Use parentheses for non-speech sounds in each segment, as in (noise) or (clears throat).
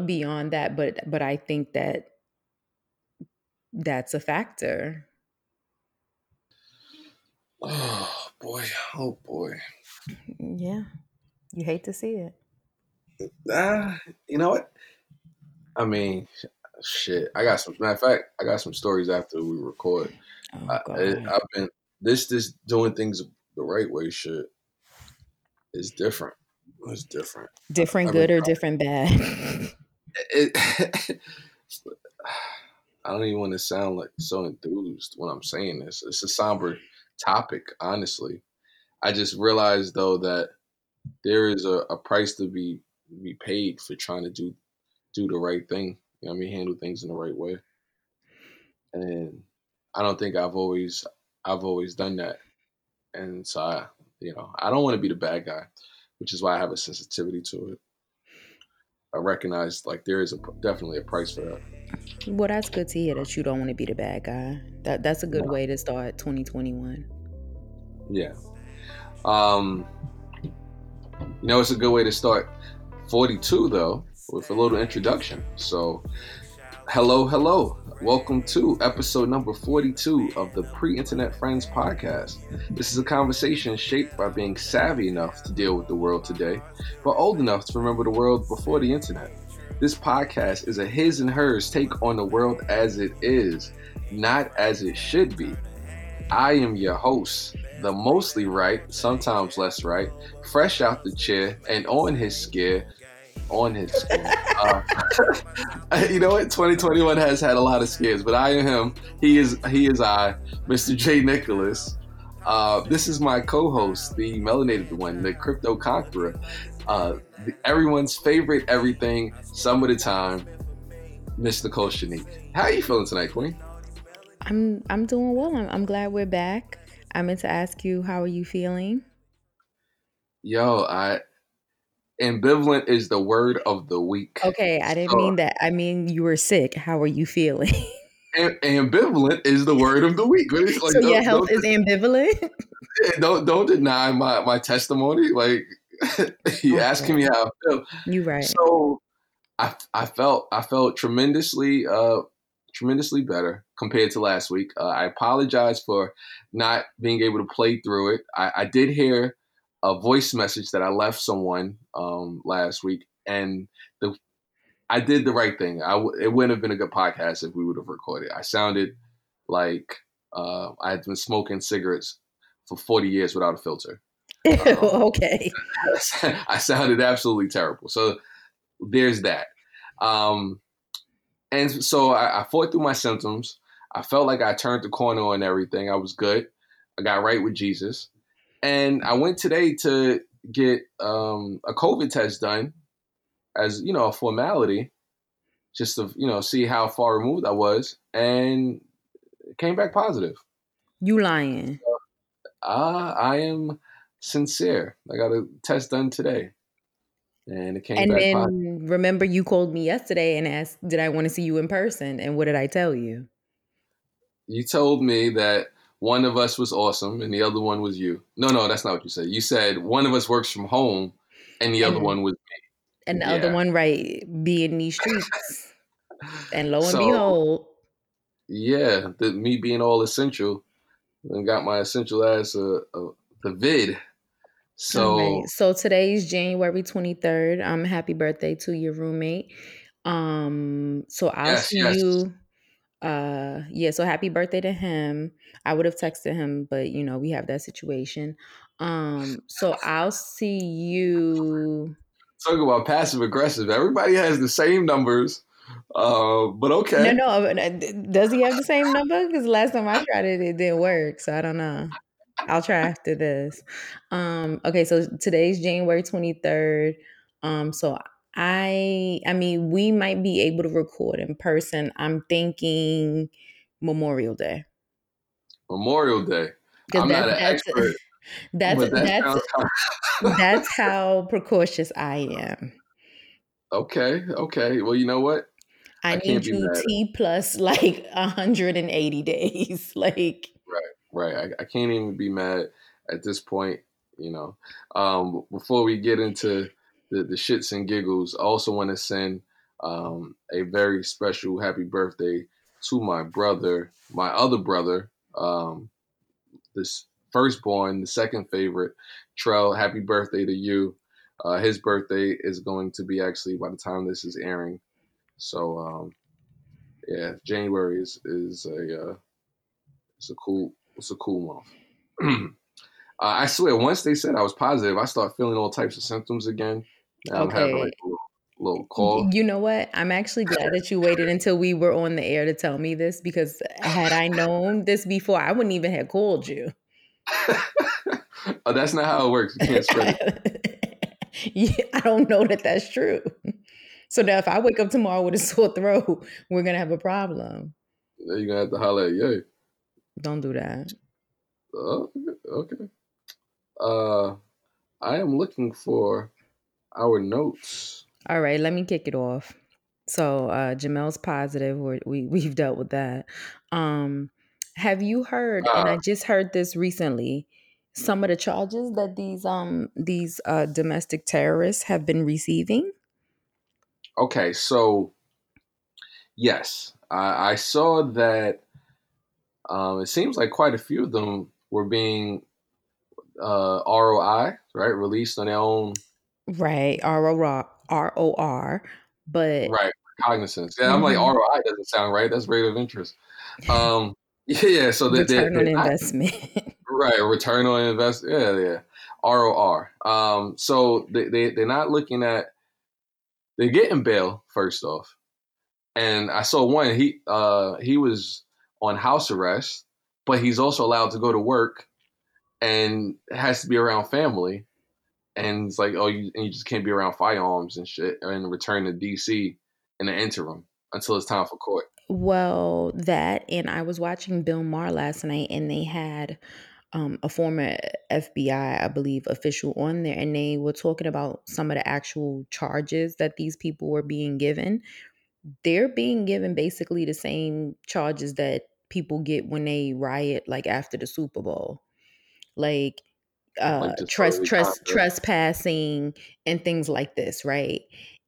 beyond that, but but I think that that's a factor. Oh boy, oh boy. Yeah. You hate to see it. Ah, you know what? I mean, shit. I got some. Matter of fact, I got some stories after we record. Oh, I, God. I, I've been this this doing things the right way. Shit is different. It's different. different I've good been or different bad? (laughs) It, (sighs) I don't even want to sound like so enthused when I'm saying this. It's a somber topic, honestly. I just realized though that there is a, a price to be be paid for trying to do do the right thing. You know I mean? Handle things in the right way. And I don't think I've always I've always done that. And so I you know, I don't want to be the bad guy, which is why I have a sensitivity to it. I recognize like there is a definitely a price for that. well, that's good to hear that you don't want to be the bad guy. That that's a good way to start 2021. Yeah. Um, you know, it's a good way to start 42 though, with a little introduction. So, hello, hello. Welcome to episode number 42 of the Pre Internet Friends podcast. This is a conversation shaped by being savvy enough to deal with the world today, but old enough to remember the world before the internet. This podcast is a his and hers take on the world as it is, not as it should be. I am your host, the mostly right, sometimes less right, fresh out the chair and on his scare, on his. Uh, (laughs) you know what? 2021 has had a lot of scares, but I am him. He is he is I, Mr. J. Nicholas. Uh, this is my co-host, the melanated one, the crypto conqueror, uh, the, everyone's favorite everything, some of the time, Ms. Nicole Shanique. How are you feeling tonight, Queen? I'm I'm doing well. I'm, I'm glad we're back. I meant to ask you, how are you feeling? Yo, I ambivalent is the word of the week. Okay, I didn't So- mean that. I mean you were sick. How are you feeling? Am- ambivalent is the word of the week. Like, so your don't- health is ambivalent. don't don't deny my my testimony. Like (laughs) you asking me how I feel. you right. So I I felt I felt tremendously uh tremendously better compared to last week. Uh, I apologize for not being able to play through it. I, I did hear a voice message that I left someone um last week, and the I did the right thing. I w- it wouldn't have been a good podcast if we would have recorded. I sounded like uh, I had been smoking cigarettes for 40 years without a filter. (laughs) okay. (laughs) I sounded absolutely terrible. So there's that. Um, and so I, I fought through my symptoms. I felt like I turned the corner on everything. I was good. I got right with Jesus. And I went today to get um, a COVID test done as, you know, a formality, just to, you know, see how far removed I was. And came back positive. You lying. Uh, I am sincere. I got a test done today. And it came And back then positive. remember you called me yesterday and asked, did I want to see you in person? And what did I tell you? You told me that one of us was awesome and the other one was you. No, no, that's not what you said. You said one of us works from home and the other one was me. And the other one, right, be in these streets. (laughs) And lo and So- behold, yeah, the, me being all essential and got my essential ass uh, uh, the vid. So Alright, so today's January 23rd. Um, happy birthday to your roommate. Um, so I'll Yes, see yes. you. Uh, yeah, so happy birthday to him. I would have texted him, but you know, we have that situation. Um, so I'll see you. talk about passive aggressive. Everybody has the same numbers. Uh, but okay. No, no, uh, does he have the same number? Because last time I tried it, it didn't work. So I don't know. I'll try after this. Um, okay, so today's January 23rd. Um, so I I mean we might be able to record in person. I'm thinking Memorial Day. Memorial Day. I'm not that's an that's expert, (laughs) that's that that's, (laughs) that's how precautious I am. okay. Okay. Well, you know what? I, I need you T plus (laughs) like 180 days. like right, Right. I, I can't even be mad at this point. You know. Um, before we get into the, the shits and giggles, I also want to send um, a very special happy birthday to my brother, my other brother, um, this firstborn, the second favorite, Trell. Happy birthday to you. Uh, his birthday is going to be actually by the time this is airing. So um, yeah, January is is a uh, it's a cool it's a cool month. (clears throat) uh, I swear, once they said I was positive, I start feeling all types of symptoms again. I'm having Okay. like a little, little. You know what? I'm actually glad that you waited until we were on the air to tell me this because had I known this before, I wouldn't even have called you. (laughs) oh, that's not how it works. You can't spread it. (laughs) yeah, I don't know that that's true. So now, if I wake up tomorrow with a sore throat, we're gonna have a problem. Then You're gonna have to holler at yay. Don't do that. Oh, okay. Uh, I am looking for our notes. All right, let me kick it off. So uh Jamel's positive. We're, we (laughs) we've dealt with that. Um, have you heard? And I Uh, just heard this recently. Some of the charges that these um these uh domestic terrorists have been receiving. okay, so yes, I, I saw that. Um, it seems like quite a few of them were being uh, ROI, right, released on their own Right, R O R R O R. But right cognizance. Yeah, I'm like Mhm. ROI doesn't sound right. That's rate of interest. Um, (laughs) yeah, so they, they, return on not investment. (laughs) Right, return on invest. Yeah, yeah. ROR. Um, so they, they they're not looking at they're getting bail first off. And I saw one he uh he was on house arrest, but he's also allowed to go to work and has to be around family. And it's like, oh, you, you just can't be around firearms and shit and return to DC in the interim until it's time for court. well, that and I was watching Bill Maher last night, and they had um, a former FBI, I believe, official on there, and they were talking about some of the actual charges that these people were being given. They're being given basically the same charges that people get when they riot, like after the Super Bowl, like uh, Like tres- tres- trespassing and things like this, right?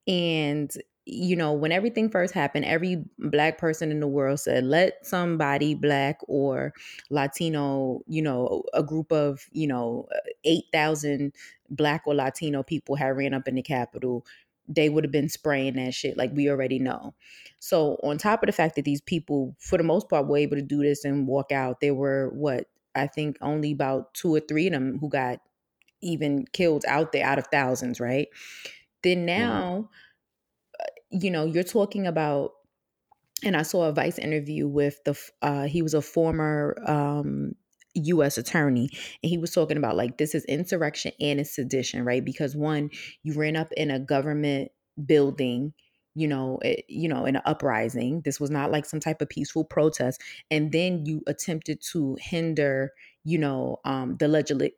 And you know, when everything first happened, every black person in the world said, let somebody black or Latino, you know, a group of, you know, 8,000 black or Latino people had ran up in the Capitol, they would have been spraying that shit like we already know. So, on top of the fact that these people, for the most part, were able to do this and walk out, there were what I think only about two or three of them who got even killed out there out of thousands, right? Then Mhm. now, you know, you're talking about, and I saw a Vice interview with the, uh, he was a former um, U.S. attorney, and he was talking about like this is insurrection and it's sedition, right? Because one, you ran up in a government building. You know, it, you know, an uprising. This was not like some type of peaceful protest, and then you attempted to hinder, you know, um, the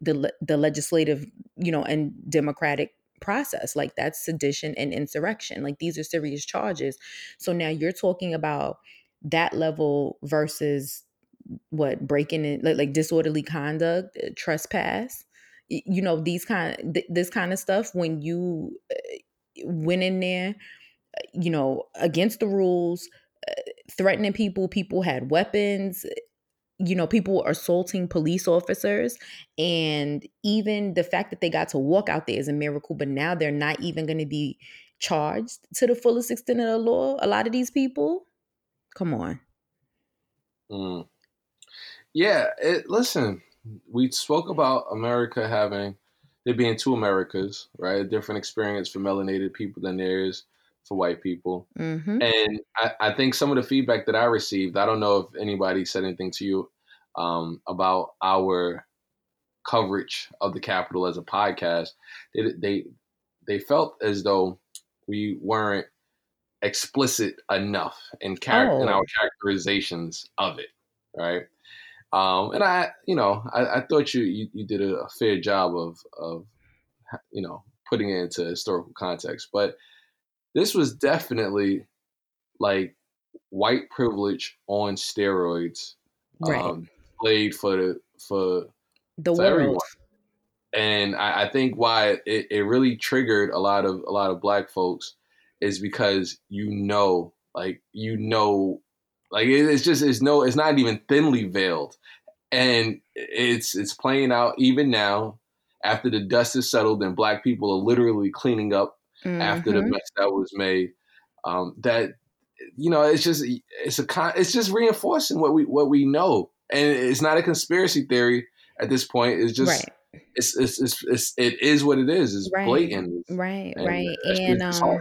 the, the legislative, you know, and democratic process. Like that's sedition and insurrection. Like these are serious charges. So now you're talking about that level versus what breaking it like, like disorderly conduct, uh, trespass. You know these kind th- this kind of stuff when you uh, went in there, you know, against the rules, uh, threatening people. People had weapons you know, people assaulting police officers. And even the fact that they got to walk out there is a miracle, but now they're not even going to be charged to the fullest extent of the law. A lot of these people, come on. Mm. Yeah, it, listen, we spoke about America having there being two Americas, right? A different experience for melanated people than there for white people. Mm-hmm. And I, I think some of the feedback that I received, I don't know if anybody said anything to you um, about our coverage of the Capitol as a podcast. They, they they felt as though we weren't explicit enough in, char- in Oh. our characterizations of it, right? Um, and I, you know, I, I thought you, you you did a, a fair job of of you know putting it into historical context, but this was definitely like white privilege on steroids, Right. um, played for the for the for world. everyone. and I, I think why it, it really triggered a lot of a lot of black folks is because you know, like you know, like it's just it's no, it's not even thinly veiled, and it's it's playing out even now after the dust is settled and black people are literally cleaning up mm-hmm. after the mm-hmm. mess that was made. Um, that you know, it's just it's a con- it's just reinforcing what we what we know, and it's not a conspiracy theory at this point. It's just. Right. It's, it's, it's, it's, it is what it is. It's right. blatant. Right, and right. And um,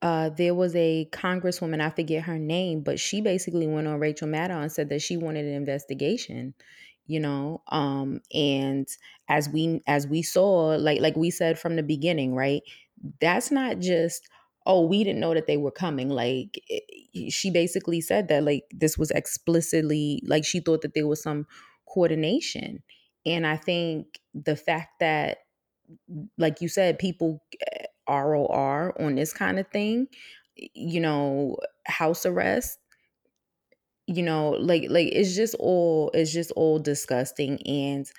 uh, there was a congresswoman, I forget her name, but she basically went on Rachel Maddow and said that she wanted an investigation you know um and as we as we saw like like we said from the beginning right that's not just oh we didn't know that they were coming like eh, eh, it, she basically said that like this was explicitly like she thought that there was some coordination and i think the fact that like you said people eh, ROR on this kind of thing you know house arrest you know like like it's just all it's just all disgusting and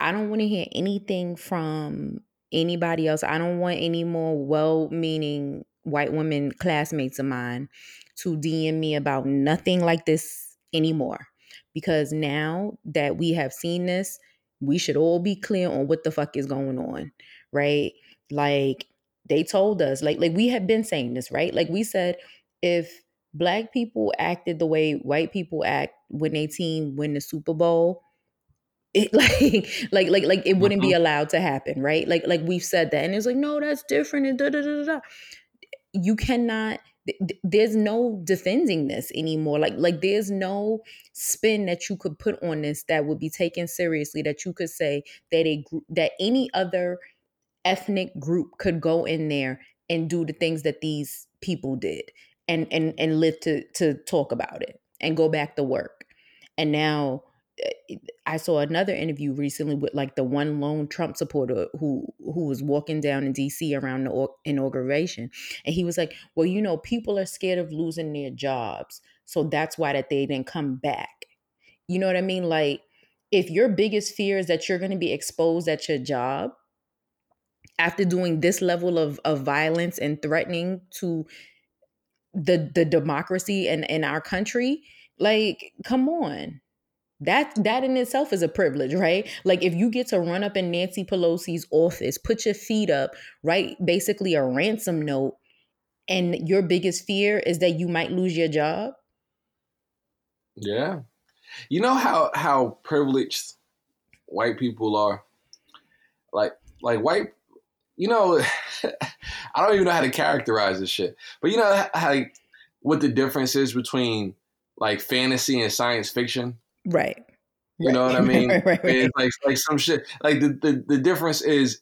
i don't want to hear anything from anybody else. I don't want any more well-meaning white women classmates of mine to dm me about nothing like this anymore because now that we have seen this we should all be clear on what the fuck is going on right? Like they told us like like we have been saying this right? Like we said if black people acted the way white people act when they team win the Super Bowl, it (laughs) like like like like it wouldn't be mm-hmm. allowed to happen, right? Like like we've said that, and it's like no, that's different, and da da da da. You cannot. there's no defending this anymore. Like like there's no spin that you could put on this that would be taken seriously. That you could say that a group that any other ethnic group could go in there and do the things that these people did and and and live to to talk about it and go back to work. And now eh, I saw another interview recently with like the one lone Trump supporter who who was walking down in DC around the inauguration and he was like, "Well, you know, people are scared of losing their jobs. So that's why that they didn't come back." You know what I mean? Like if your biggest fear is that you're going to be exposed at your job after doing this level of of violence and threatening to the the democracy in in our country like come on. That that in itself is a privilege right? Like if you get to run up in nancy pelosi's office put your feet up write basically a ransom note and your biggest fear is that you might lose your job? Yeah. You know how how privileged white people are? Like like white you know, (laughs) I don't even know how to characterize this shit. But you know how what the difference is between like fantasy and science fiction, right? You know what I (laughs) mean? right, right, right. like like some shit. Like the, the the difference is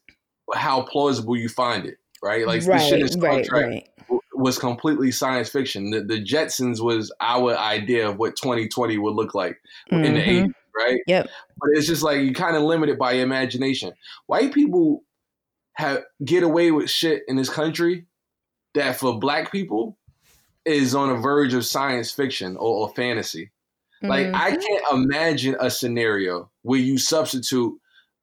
how plausible you find it, right? Like right, the shit in Star Trek was completely science fiction. The, the, Jetsons was our idea of what 2020 would look like mm-hmm. in the 80s, mm-hmm. right? Yep. But it's just like you kind of limited by imagination. White people have get away with shit in this country that for black people is on the verge of science fiction or, or fantasy. Mm-hmm. Like I mm-hmm. can't imagine a scenario where you substitute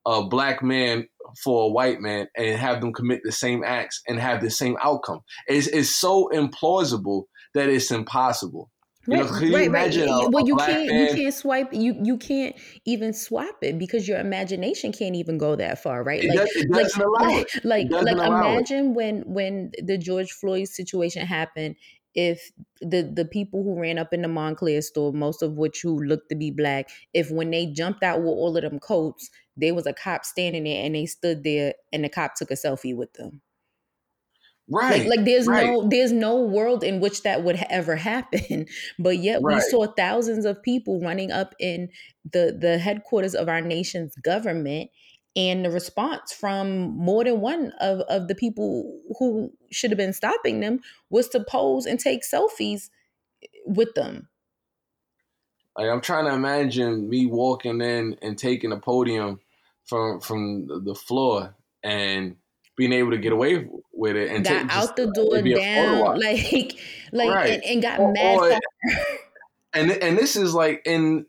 a black man for a white man and have them commit the same acts and have the same outcome. It's, it's so implausible that it's impossible. Right, you know, right, right. A, well, you can't man? you can't swipe you you can't even swap it because your imagination can't even go that far, right? It like, does, like, (laughs) like, like, like imagine it. when when the George Floyd situation happened. If the the people who ran up in the Montclair store, most of which who looked to be black, if when they jumped out with all of them coats, there was a cop standing there and they stood there and the cop took a selfie with them. Right. Like, like there's right. no there's no world in which that would ever happen. (laughs) But yet right. we saw thousands of people running up in the the headquarters of our nation's government and the response from more than one of, of the people who should have been stopping them was to pose and take selfies eh, with them. Like I'm trying to imagine me walking in and taking a podium from from the floor and being able to get away with it and got out the door down (laughs) like like right. and, and, got or, mad or, (laughs) and and this is like in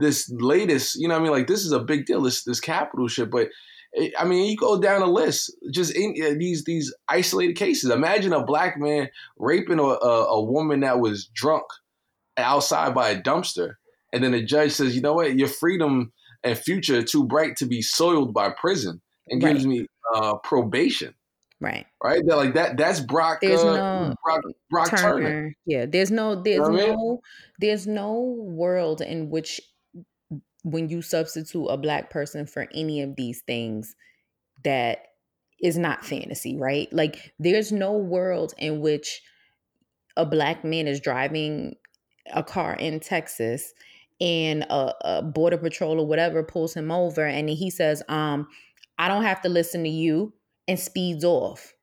this latest you know i mean like this is a big deal this this capital shit but I mean, you go down a list, just in uh, these these isolated cases. Imagine a black man raping a, a, a woman that was drunk outside by a dumpster, and then the judge says, "You know what? Your freedom and future are too bright to be soiled by prison," and right. gives me uh, probation. Right. Right. They're like that. That's Brock. There's uh, no Brock, Brock Turner. Turner. Yeah. There's no. There's you know no. I mean? There's no world in which when you substitute a black person for any of these things that is not fantasy, right? Like there's no world in which a black man is driving a car in Texas and a, a, border patrol or whatever pulls him over and he says, um, I don't have to listen to you and speeds off.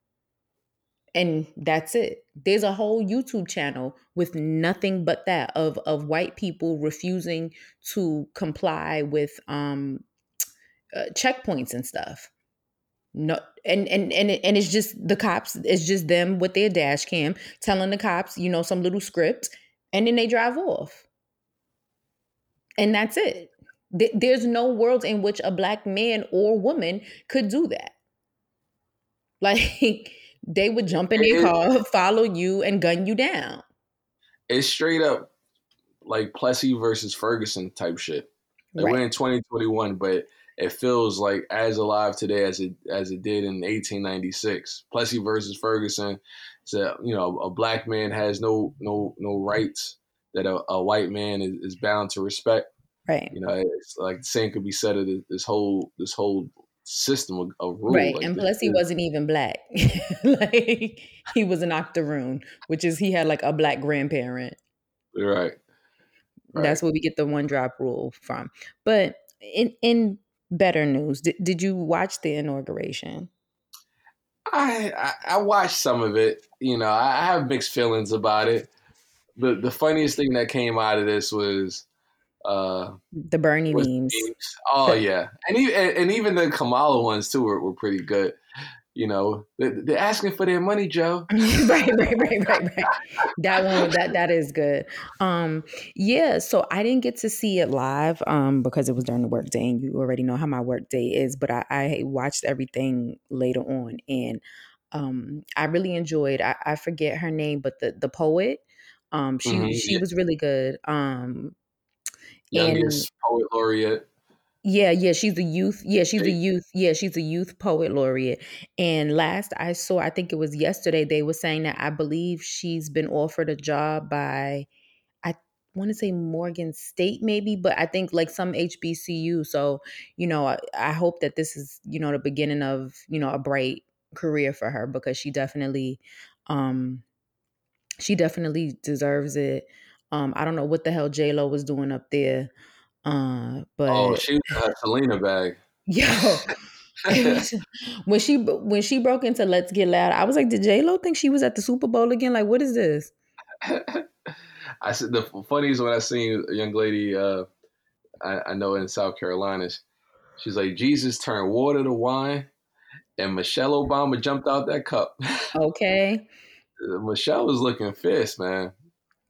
And that's it. There's a whole YouTube channel with nothing but that of of white people refusing to comply with um uh, checkpoints and stuff. No, and and and and it's just the cops. It's just them with their dash cam telling the cops, you know, some little script, and then they drive off. And that's it. There's no world in which a black man or woman could do that. Like (laughs) they would jump in their car, (laughs) follow you, and gun you down. It's straight up like Plessy versus Ferguson type shit. Like right. We're in 2021, but it feels like as alive today as it as it did in 1896. Plessy versus Ferguson. So you know, a black man has no no no rights that a, a white man is, is, bound to respect. Right. You know, it's like the same could be said of this whole this whole system of, of rule. Right. Like and plus he wasn't even black. (laughs) like he was an octoroon, which is he had like a black grandparent. Right. right. That's where we get the one drop rule from. But in in better news, did, did you watch the inauguration? I, I, I watched some of it. You know, I have mixed feelings about it. The the funniest thing that came out of this was uh, the Bernie memes. memes. Oh (laughs) yeah, and even and even the Kamala ones too were, were pretty good. You know, they're asking for their money, Joe. (laughs) right, right, right, right, right. That one, that that is good. Um, yeah. So I didn't get to see it live, um, because it was during the work day, and you already know how my work day is. But I, I watched everything later on, and um, I really enjoyed. I, I forget her name, but the the poet. Um, she mm-hmm, she was really good. Um, youngest and, poet laureate. Yeah, yeah, she's a youth. Yeah, she's a youth. Yeah, she's a youth poet laureate. And last I saw, I think it was yesterday, they were saying that I believe she's been offered a job by I want to say Morgan State maybe, but I think like some HBCU. So, you know, I, I hope that this is, you know, the beginning of, you know, a bright career for her because she definitely um she definitely deserves it. Um, I don't know what the hell J Lo was doing up there, uh, but oh, she had a Selena bag. (laughs) (laughs) Yo, when she when she broke into Let's Get Loud, I was like, did J Lo think she was at the Super Bowl again? Like, what is this? (laughs) I said the funniest when I seen a young lady uh, I, I know in South Carolina. She's like, Jesus turned water to wine, and Michelle Obama jumped out that cup. Okay. Michelle was looking fierce, man.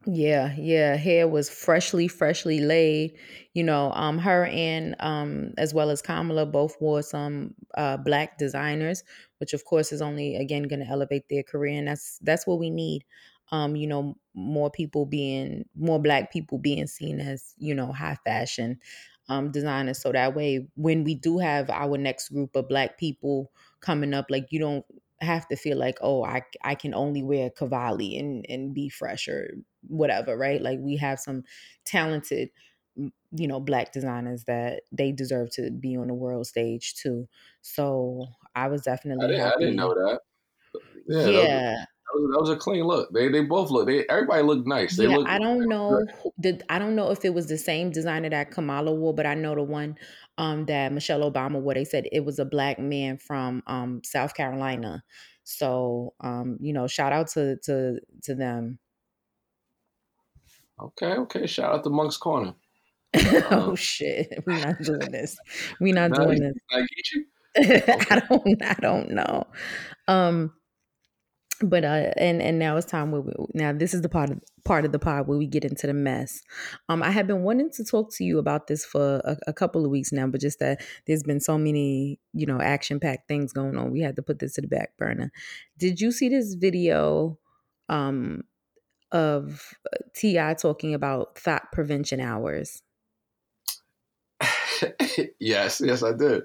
Yeah, yeah. Hair was freshly, freshly laid. You know, um, her and um, as well as Kamala both wore some uh, black designers, which of course is only again going to elevate their career, and that's that's what we need. Um, you know, more people being more black people being seen as you know high fashion um, designers, so that way when we do have our next group of black people coming up, like you don't have to feel like oh I I can only wear Cavalli and and be fresh or whatever right like we have some talented you know black designers that they deserve to be on the world stage too so I was definitely I didn't, happy. I didn't know that yeah, yeah. That was, that was, a clean look. They they both look. They everybody looked nice. They yeah, look, I don't know. The, I don't know if it was the same designer that Kamala wore, but I know the one um, that Michelle Obama wore. They said it was a black man from um, South Carolina. So um, you know, shout out to to to them. Okay, okay. Shout out to Moncks Corner. (laughs) oh um, shit, (laughs) we're not doing this. We're not doing this. (laughs) I, I don't. I don't know. Um, but uh and and now it's time where we, now this is the part of part of the pod where we get into the mess. Um i have been wanting to talk to you about this for a, a couple of weeks now but just that there's been so many you know action packed things going on. We had to put this to the back burner. Did you see this video um of uh, T.I. talking about THOT prevention hours? (laughs) Yes yes i did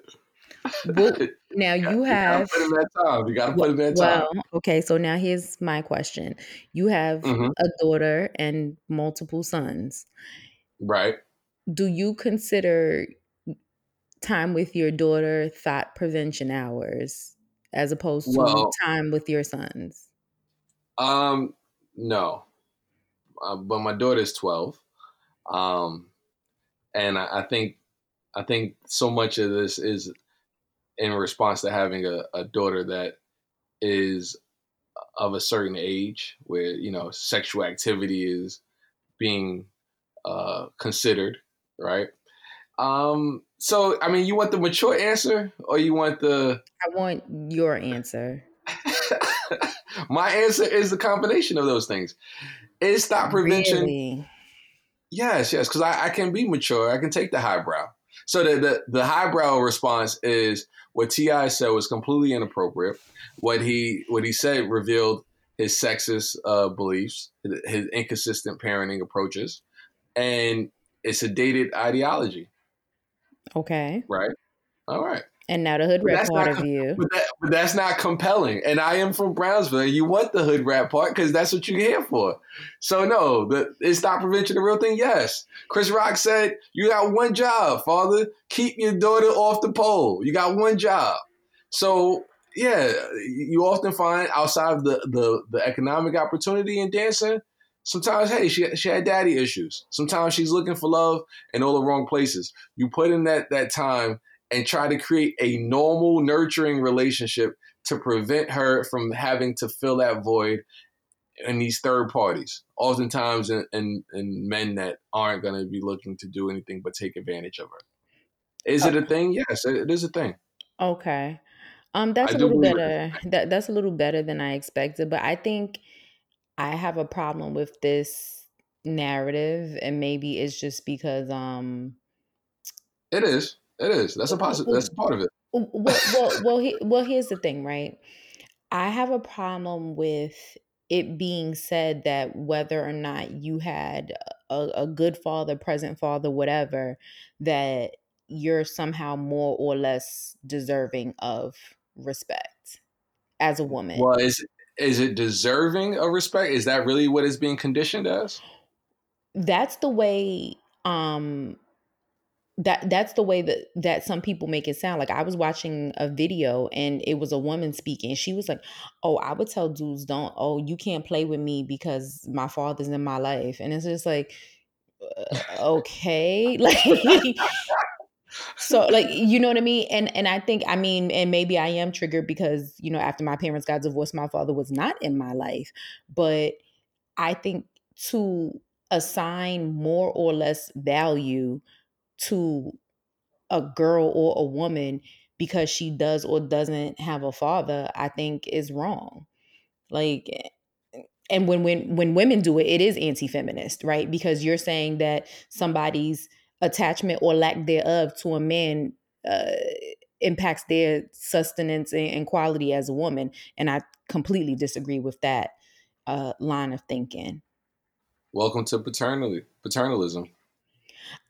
(laughs) now you have you gotta put in that time. You gotta put in that time. Well, okay, so now here's my question. You have Mhm. a daughter and multiple sons. Right. Do you consider time with your daughter THOT prevention hours as opposed to Well, time with your sons? um, no. Uh, but my daughter's twelve. Um, and I, I think I think so much of this is in response to having a, a daughter that is of a certain age where you know sexual activity is being uh, considered, right? Um, so I mean, you want the mature answer or you want the I want your answer. (laughs) My answer is the combination of those things. Is stop prevention Really? Yes, yes, because I, I can be mature. I can take the highbrow. So the, the the highbrow response is what T.I. said was completely inappropriate. What he what he said revealed his sexist uh, beliefs, his, his inconsistent parenting approaches, and it's a dated ideology. Okay. Right. All right. And now the hood But rat part not of you. But, that, but that's not compelling. And I am from Brownsville. You want the hood rat part because that's what you're here for. So no, the, is stop prevention a real thing? Yes. Chris Rock said, "You got one job, father. Keep your daughter off the pole. You got one job." So yeah, you often find outside of the the, the economic opportunity in dancing. Sometimes, hey, she she had daddy issues. Sometimes she's looking for love in all the wrong places. You put in that that time and try to create a normal, nurturing relationship to prevent her from having to fill that void in these third parties. Oftentimes, in, in, in men that aren't going to be looking to do anything but take advantage of her. Is it a thing? Yes, it, it is a thing. Okay. Um, that's I a little better. That that's a little better than I expected, but I think I have a problem with this narrative, and maybe it's just because um It is. It is. That's a positive. That's a part of it. well well well, he, well here's the thing, right? I have a problem with it being said that whether or not you had a, a good father, present father, whatever, that you're somehow more or less deserving of respect as a woman. Well, is is it deserving of respect? Is that really what it's being conditioned as? that's the way um that that's the way that that some people make it sound like i was watching a video and it was a woman speaking she was like oh i would tell dudes don't oh you can't play with me because my father's in my life and it's just like uh, okay (laughs) like so like you know what i mean? And and i think i mean and maybe i am triggered because you know after my parents got divorced my father was not in my life but i think to assign more or less value to a girl or a woman because she does or doesn't have a father i think is wrong. Like and when when when women do it it is anti-feminist right? Because you're saying that somebody's attachment or lack thereof to a man uh, impacts their sustenance and, and quality as a woman and i completely disagree with that uh, line of thinking. Welcome to paternally paternalism.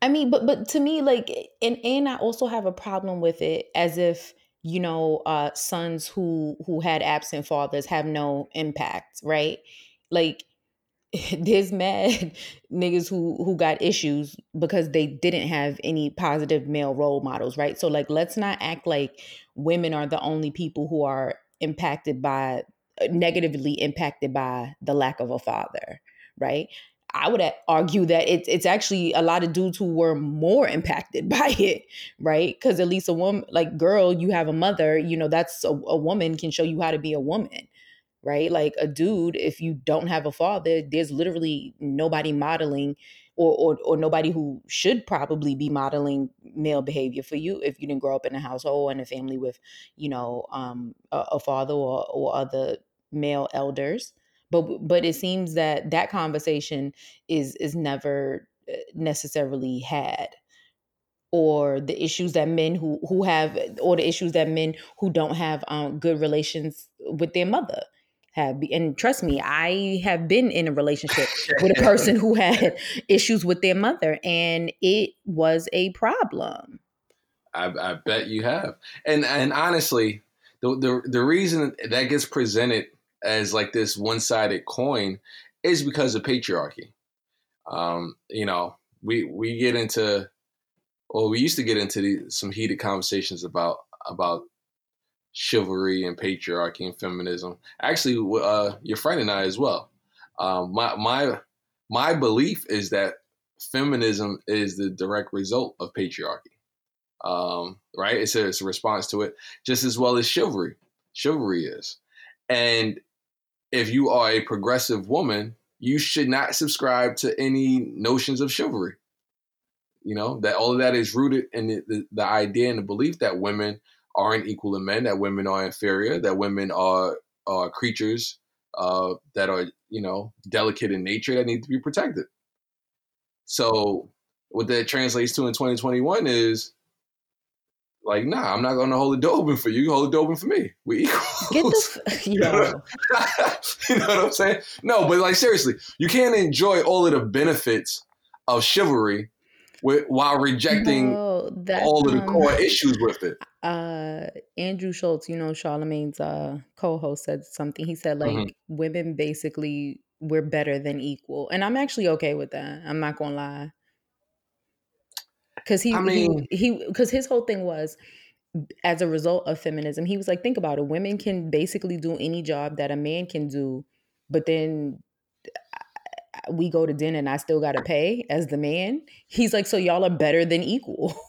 I mean, but but to me, like, and and I also have a problem with it as if you know, uh, sons who who had absent fathers have no impact, right? Like, (laughs) there's mad (laughs) niggas who who got issues because they didn't have any positive male role models, right? So like, let's not act like women are the only people who are impacted by negatively impacted by the lack of a father, right? I would argue that it's it's actually a lot of dudes who were more impacted (laughs) by it, right? Because at least a woman, like girl, you have a mother. You know, that's a, a woman can show you how to be a woman, right? Like a dude, if you don't have a father, there's literally nobody modeling. Or, or, or nobody who should probably be modeling male behavior for you if you didn't grow up in a household and a family with, you know, um, a, a father or, or other male elders but but it seems that that conversation is is never uh, necessarily had or the issues that men who who have or the issues that men who don't have um, good relations with their mother have and trust me i have been in a relationship with a person who had (laughs) issues with their mother and it was a problem. I, I bet you have and and honestly the, the the reason that gets presented as like this one-sided coin is because of patriarchy um you know we we get into well we used to get into the, some heated conversations about about chivalry and patriarchy and feminism. Actually, uh, your friend and I as well. Um, my my my belief is that feminism is the direct result of patriarchy. Um, right? It's a, it's a response to it, just as well as chivalry. Chivalry is, and if you are a progressive woman, you should not subscribe to any notions of chivalry. You know that all of that is rooted in the, the, the idea and the belief that women aren't equal to men, that women are inferior, that women are are creatures uh, that are you know delicate in nature that need to be protected. So what that translates to in 2021 is like, nah, I'm not going to hold the door open for you. You hold the door open for me. We (laughs) equal. Get the (laughs) f- (laughs) you, know? you know what I'm saying? No, but like seriously, you can't enjoy all of the benefits of chivalry with, while rejecting all of the um, core issues with it. Uh, Andrew Schulz, you know, Charlemagne's uh, co-host said something. He said like mm-hmm. women basically we're better than equal, and I'm actually okay with that. I'm not gonna lie, because he, I mean, he, because his whole thing was as a result of feminism. He was like, think about it: women can basically do any job that a man can do, but then we go to dinner and I still got to pay as the man. He's like, so y'all are better than equal. (laughs)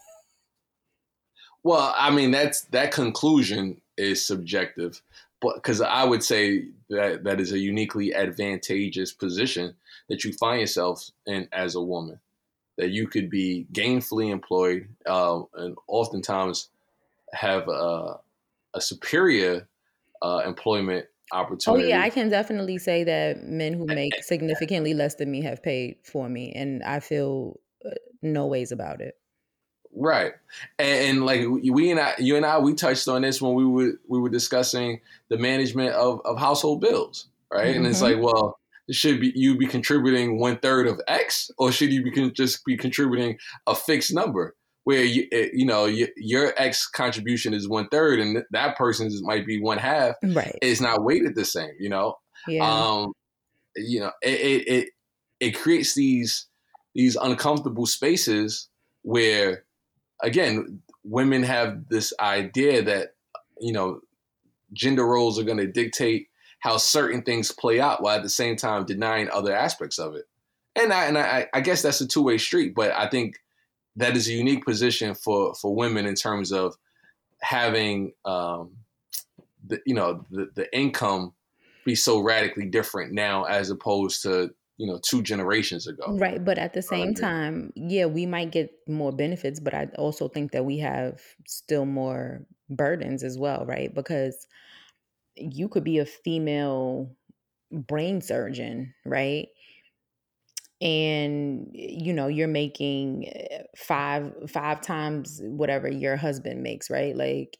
Well, I mean, that's that conclusion is subjective, but because I would say that that is a uniquely advantageous position that you find yourself in as a woman, that you could be gainfully employed uh, and oftentimes have a, a superior uh, employment opportunity. Oh yeah, I can definitely say that men who make significantly less than me have paid for me, and I feel uh, no ways about it. Right, and, and, like we and I, you and I, we touched on this when we were we were discussing the management of, of household bills, right? Mm-hmm. And it's mm-hmm. like, well, should be you be contributing one third of X, or should you be con- just be contributing a fixed number? where you eh, you know your X contribution is one third and that person's might be one half. Right, it's not weighted the same. You know, yeah. Um, you know, it, it it it creates these these uncomfortable spaces where, again, women have this idea that you know gender roles are going to dictate how certain things play out, while at the same time denying other aspects of it. And I and I, I guess that's a two way street, but I think that is a unique position for for women in terms of having um, the you know the, the income be so radically different now as opposed to you know two generations ago. Right but at the same time yeah we might get more benefits but i also think that we have still more burdens as well right? Because you could be a female brain surgeon right? And you know you're making eh, five five times whatever your husband makes right? Like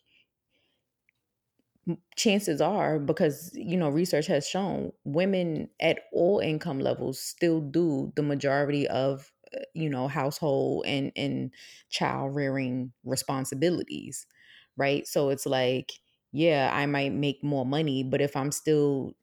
chances are because you know research has shown women at all income levels still do the majority of eh, you know household and and child rearing responsibilities right? So it's like yeah i might make more money but if i'm still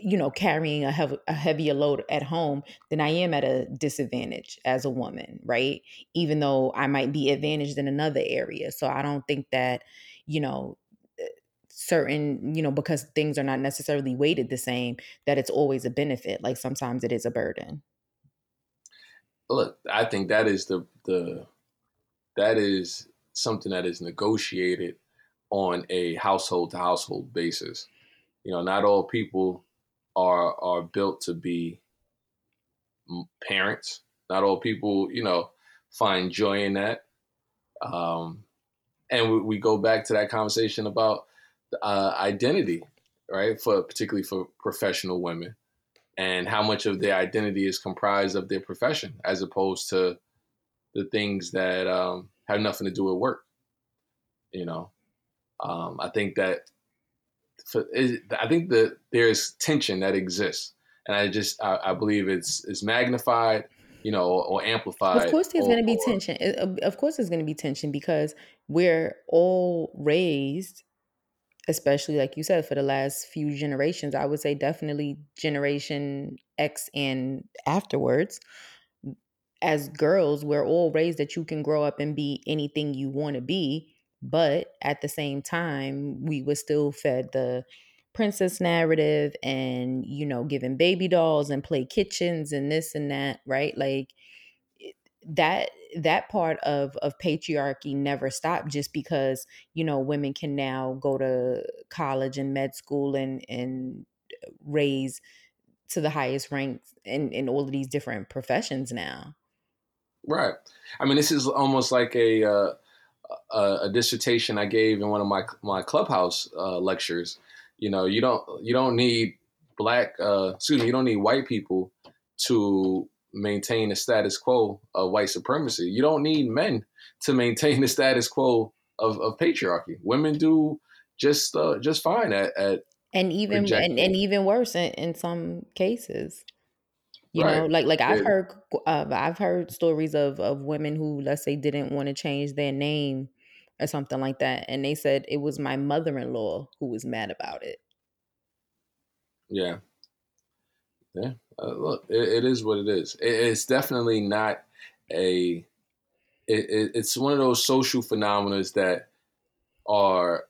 you know, carrying a, heavy, a heavier load at home, then I am at a disadvantage as a woman, right? Even though I might be advantaged in another area. So I don't think that, you know, eh, certain, you know, because things are not necessarily weighted the same, that it's always a benefit. Like sometimes it is a burden. Look, I think that is the the that is something that is negotiated on a household to household basis. You know, not all people are are built to be parents. Not all people, you know, find joy in that. Um, and we, we, go back to that conversation about uh, identity, right? For particularly for professional women, and how much of their identity is comprised of their profession as opposed to the things that um, have nothing to do with work. You know, um, I think that for, I think that there's tension that exists, and I just I, I believe it's it's magnified you know, or, or amplified. Of course, there's going to be tension. Of course, there's going to be tension because we're all raised, especially like you said, for the last few generations. I would say definitely Generation X and afterwards. As girls, we're all raised that you can grow up and be anything you want to be, but at the same time, we were still fed the princess narrative and you know giving baby dolls and play kitchens and this and that right? Like that that part of of patriarchy never stopped just because you know women can now go to college and med school and and raise to the highest ranks in in all of these different professions now. Right. I mean this is almost like a uh, a, a dissertation i gave in one of my my clubhouse uh, lectures you know, you don't you don't need black uh, excuse me, you don't need white people to maintain the status quo of white supremacy. You don't need men to maintain the status quo of, of patriarchy. Women do just uh, just fine at, at and even and, and, even worse in, in some cases. You right. know, like like I've heard uh, I've heard stories of of women who let's say didn't want to change their name or something like that. And they said it was my mother in law who was mad about it. Yeah. Yeah. Uh, look, it, it is what it is. It, it's definitely not a. It, it's one of those social phenomena that are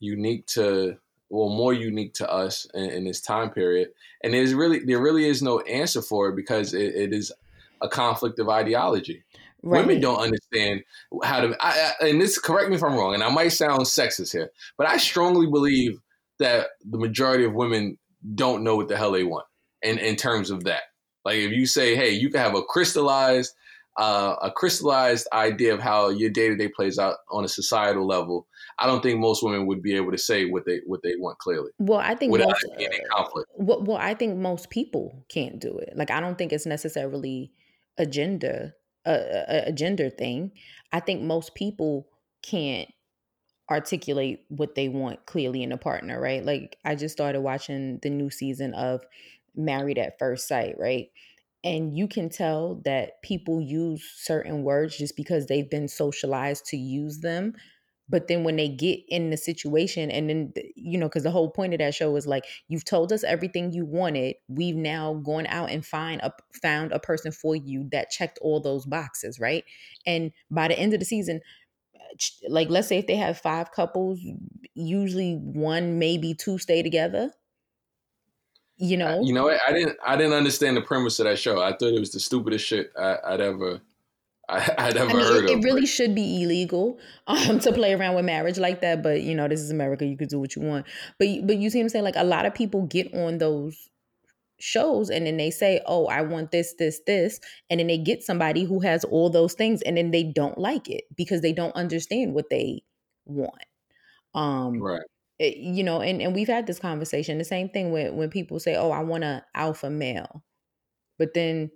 unique to well more unique to us in, in, this time period and there's really there really is no answer for it because it, it is a conflict of ideology Right. Women don't understand how to. I, I, and this, correct me if I'm wrong, and I might sound sexist here, but I strongly believe that the majority of women don't know what the hell they want, in in terms of that. Like if you say, "Hey, you can have a crystallized, uh, a crystallized idea of how your day to day plays out on a societal level," I don't think most women would be able to say what they what they want clearly. Well, I think without most, any uh, conflict. Well, well, I think most people can't do it. Like I don't think it's necessarily a gender a, a gender thing. I think most people can't articulate what they want clearly in a partner, right? Like I just started watching the new season of Married at First Sight, right? And you can tell that people use certain words just because they've been socialized to use them but then when they get in the situation and then you know because the whole point of that show is like you've told us everything you wanted we've now gone out and find a found a person for you that checked all those boxes right? And by the end of the season like let's say if they have five couples usually one maybe two stay together you know? you know i didn't i didn't understand the premise of that show. I thought it was the stupidest shit uh, I, would ever I, (laughs) would never I mean, heard it, of. It really should be illegal (laughs) um, to play around with marriage like that. But you know, this is America. You could do what you want. But but you see what I'm saying? Like a lot of people get on those shows and then they say, "Oh, I want this, this, this," and then they get somebody who has all those things, and then they don't like it because they don't understand what they want. Um, right. It, you know, and and we've had this conversation. The same thing when when people say, "Oh, I want an alpha male," but then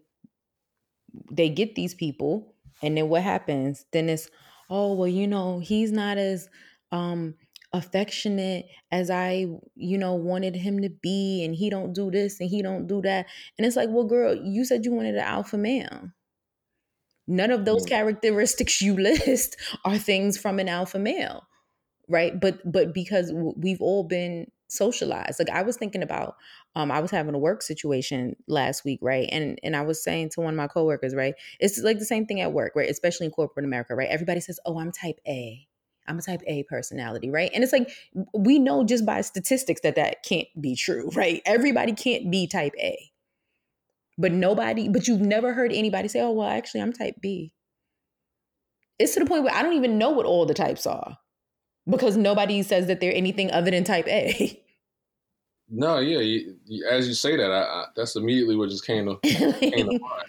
they get these people and then what happens? Then it's, oh, well, you know, he's not as um affectionate as I, you know, wanted him to be, and he don't do this and he don't do that. And it's like, well, girl, you said you wanted an alpha male. None of those characteristics you (laughs) list are things from an alpha male, right? But but because we've all been socialized. Like I was thinking about um I was having a work situation last week, right? And and I was saying to one of my coworkers, right? It's like the same thing at work, right? Especially in corporate America, right? Everybody says, "Oh, I'm type A." I'm a type A personality, right? And it's like we know just by statistics that that can't be true, (laughs) right? Everybody can't be type A. But nobody, but you've never heard anybody say, "Oh, well, actually I'm type B." It's to the point where I don't even know what all the types are because nobody says that they're anything other than type A. No, yeah, you, you, as you say that, I, I, that's immediately what just came to, (laughs) came to mind.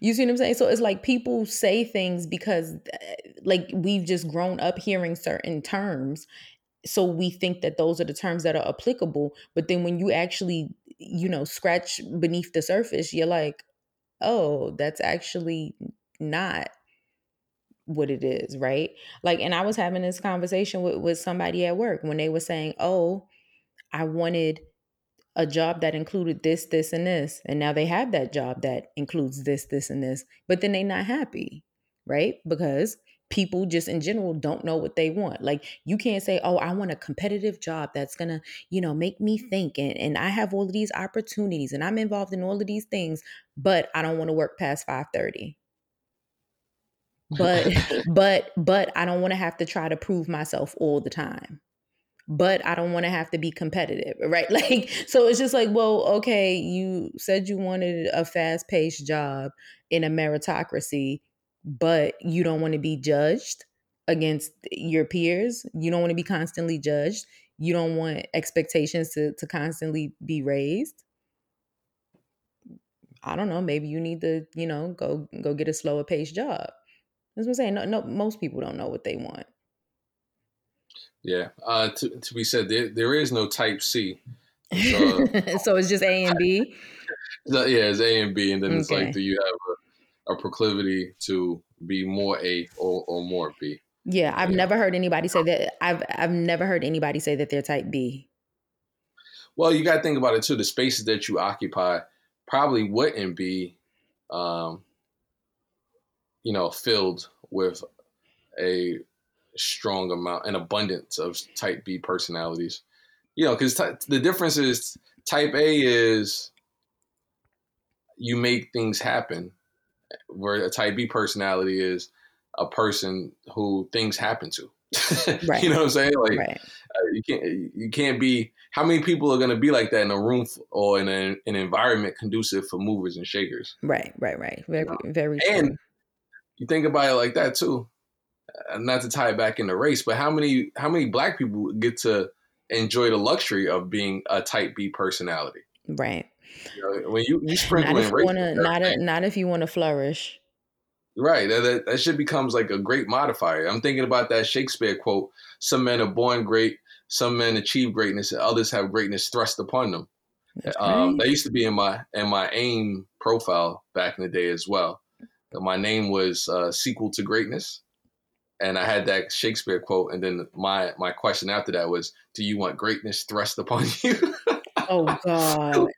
You see what I'm saying? So it's like people say things because, uh, like, we've just grown up hearing certain terms, so we think that those are the terms that are applicable but then when you actually you know scratch beneath the surface you're like oh that's actually not what it is right like and i was having this conversation with, with somebody at work when they were saying oh i wanted a job that included this this and this and now they have that job that includes this this and this but then they're not happy right because people just in general don't know what they want. Like you can't say, "Oh, I want a competitive job that's going to, you know, make me mm-hmm. think and and I have all of these opportunities and I'm involved in all of these things, but I don't want to work past 5:30." But (laughs) (laughs) but but I don't want to have to try to prove myself all the time but I don't want to have to be competitive, right? (laughs) Like, so it's just like, well, okay, you said you wanted a fast paced job in a meritocracy but you don't want to be judged against your peers. You don't want to be constantly judged. You don't want expectations to, to constantly be raised. I don't know. Maybe you need to, you know, go go get a slower paced job. That's what I'm saying. No, no, most people don't know what they want. Yeah. Uh, to, to be said, there, there is no type C. So, (laughs) so it's just A and B. (laughs) yeah, it's A and B, and then okay. it's like, do you have a a proclivity to be more A or, or more B. Yeah, I've yeah. never heard anybody say that. I've I've never heard anybody say that they're type B. Well, you got to think about it too. The spaces that you occupy probably wouldn't be, um, you know, filled with a strong amount, an abundance of type B personalities. You know, because t- the difference is type A is you make things happen where a type B personality is a person who things happen to. (laughs) right. You know what I'm saying? Like right. uh, you can't you can't be. How many people are going to be like that in a room or in a, an environment conducive for movers and shakers? Right, right, right. Very, you know? very. And true. You think about it like that too. Uh, not to tie it back into race, but how many how many black people get to enjoy the luxury of being a type B personality? Right. You know, when you, you sprinkle not if you wanna, not, a, not if you want to flourish. Right. That, that, that shit becomes like a great modifier. I'm thinking about that Shakespeare quote Some men are born great, some men achieve greatness, and others have greatness thrust upon them. Um, that used to be in my in my AIM profile back in the day as well. My name was uh, Sequel to Greatness, and I had that Shakespeare quote. And then my my question after that was, "Do you want greatness thrust upon you?" (laughs) oh God!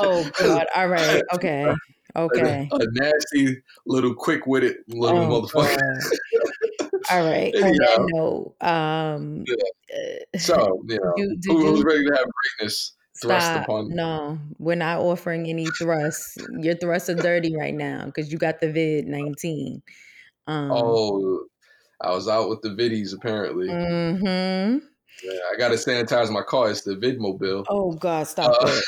oh God! All right. Okay. Okay. A, a nasty little quick-witted little oh, motherfucker. (laughs) All right. On that note, um, yeah. Uh, so you (laughs) know, do, do, who's ready to have greatness thrust stop. upon? No, we're not offering any thrusts. Your thrusts are dirty right now because you got the vid nineteen. Um, oh, I was out with the viddies apparently. Mm-hmm. Yeah, I gotta sanitize my car. It's the Vidmobile. Oh God, stop uh, it!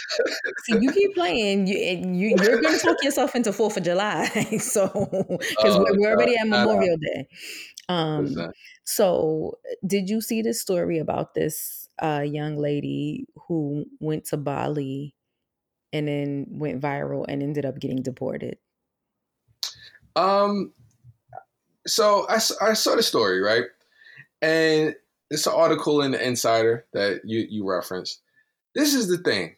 See, you keep playing, you, you are gonna talk yourself into Fourth of July. (laughs) so (laughs) because we're, we're, already at Memorial Day. Um, so did you see this story about this uh, young lady who went to Bali and then went viral and ended up getting deported? Um, so I, I saw the story right, and it's an article in the Insider that you you referenced. This is the thing.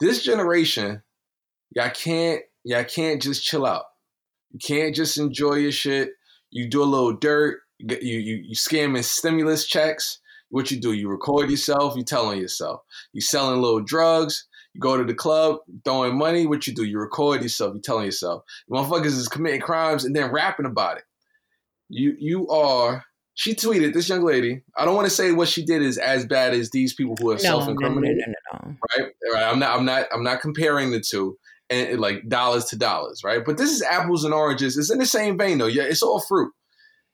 This generation, y'all can't y'all can't just chill out. You can't just enjoy your shit. You do a little dirt. You you you scamming stimulus checks. What you do? You record yourself. You telling yourself. You selling little drugs. You go to the club, throwing money. What you do? You record yourself. You telling yourself. Motherfuckers is committing crimes and then rapping about it. You you are she tweeted this young lady. I don't want to say what she did is as bad as these people who have no, self-incriminated. No, no, no, no, Right? Right. I'm not. I'm not. I'm not comparing the two and like dollars to dollars. Right. But this is apples and oranges. It's in the same vein though. Yeah. It's all fruit.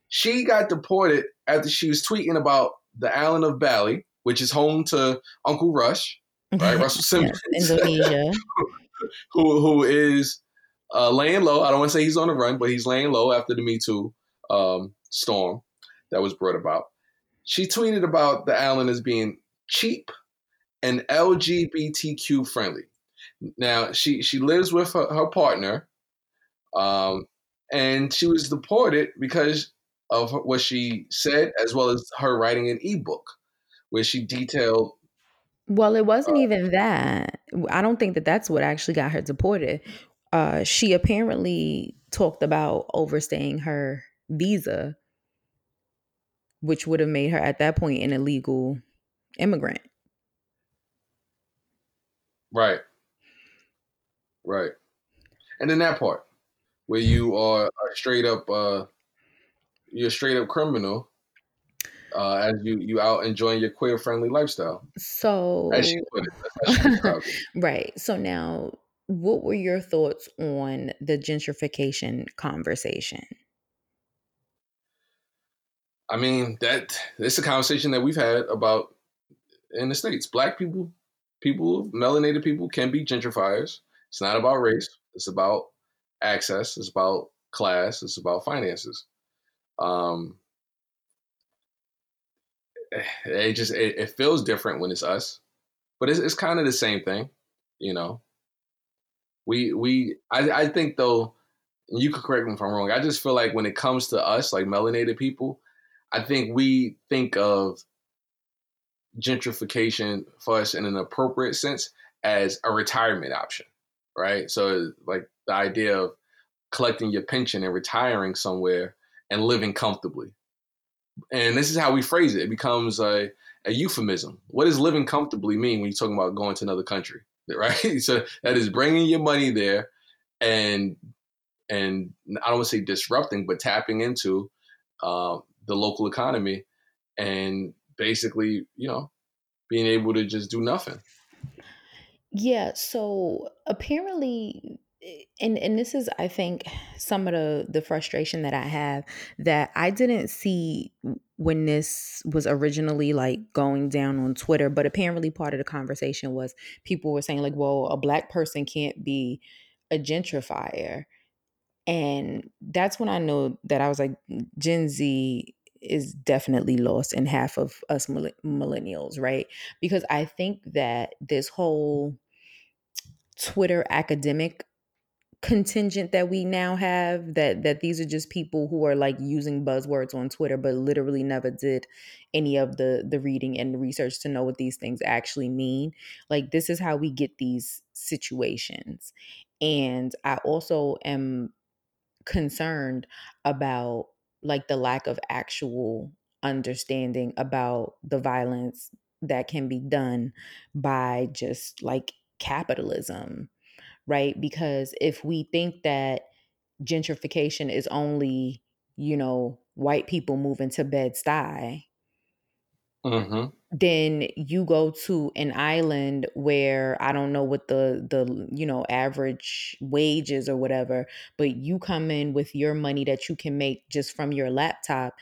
She got deported after she was tweeting about the island of Bali, which is home to Uncle Rush, right? (laughs) Russell Simmons, Indonesia, (laughs) who who is uh, laying low. I don't want to say he's on the run, but he's laying low after the Me Too um, storm that was brought about. She tweeted about the island as being cheap and LGBTQ friendly. Now she she lives with her, her partner, um, and she was deported because of what she said, as well as her writing an ebook where she detailed. Well, it wasn't uh, even that. I don't think that that's what actually got her deported. Uh, she apparently talked about overstaying her visa, which would have made her at that point an illegal immigrant. Right. Right. And then that part where you are straight up uh you're a straight up criminal uh, as you you out enjoying your queer friendly lifestyle. So as she put it, (laughs) right. So now what were your thoughts on the gentrification conversation? I mean, that it's a conversation that we've had about in the States. Black people, people, melanated people can be gentrifiers. It's not about race. It's about access. It's about class. It's about finances. Um, it just it, it feels different when it's us, but it's it's kind of the same thing, you know. We we I I think though, you could correct me if I'm wrong. I just feel like when it comes to us, like melanated people, I think we think of gentrification for us in an appropriate sense as a retirement option, right? So like the idea of collecting your pension and retiring somewhere and living comfortably. And this is how we phrase it. It becomes a, a euphemism. What does living comfortably mean when you're talking about going to another country, (laughs) right? (laughs) so that is bringing your money there and and I don't want to say disrupting, but tapping into uh, the local economy and basically, you know, being able to just do nothing. Yeah, so apparently and and this is I think some of the the frustration that I have that I didn't see when this was originally like going down on Twitter, but apparently part of the conversation was people were saying like, well, a black person can't be a gentrifier. And that's when I know that I was like Gen Z is definitely lost in half of us millennials, right? Because I think that this whole Twitter academic contingent that we now have that that these are just people who are like using buzzwords on Twitter but literally never did any of the the reading and research to know what these things actually mean. Like this is how we get these situations. And I also am concerned about like the lack of actual understanding about the violence that can be done by just like capitalism right? Because if we think that gentrification is only, you know, white people moving to Bed-Stuy, mm-hmm. then you go to an island where I don't know what the the you know average wages or whatever, but you come in with your money that you can make just from your laptop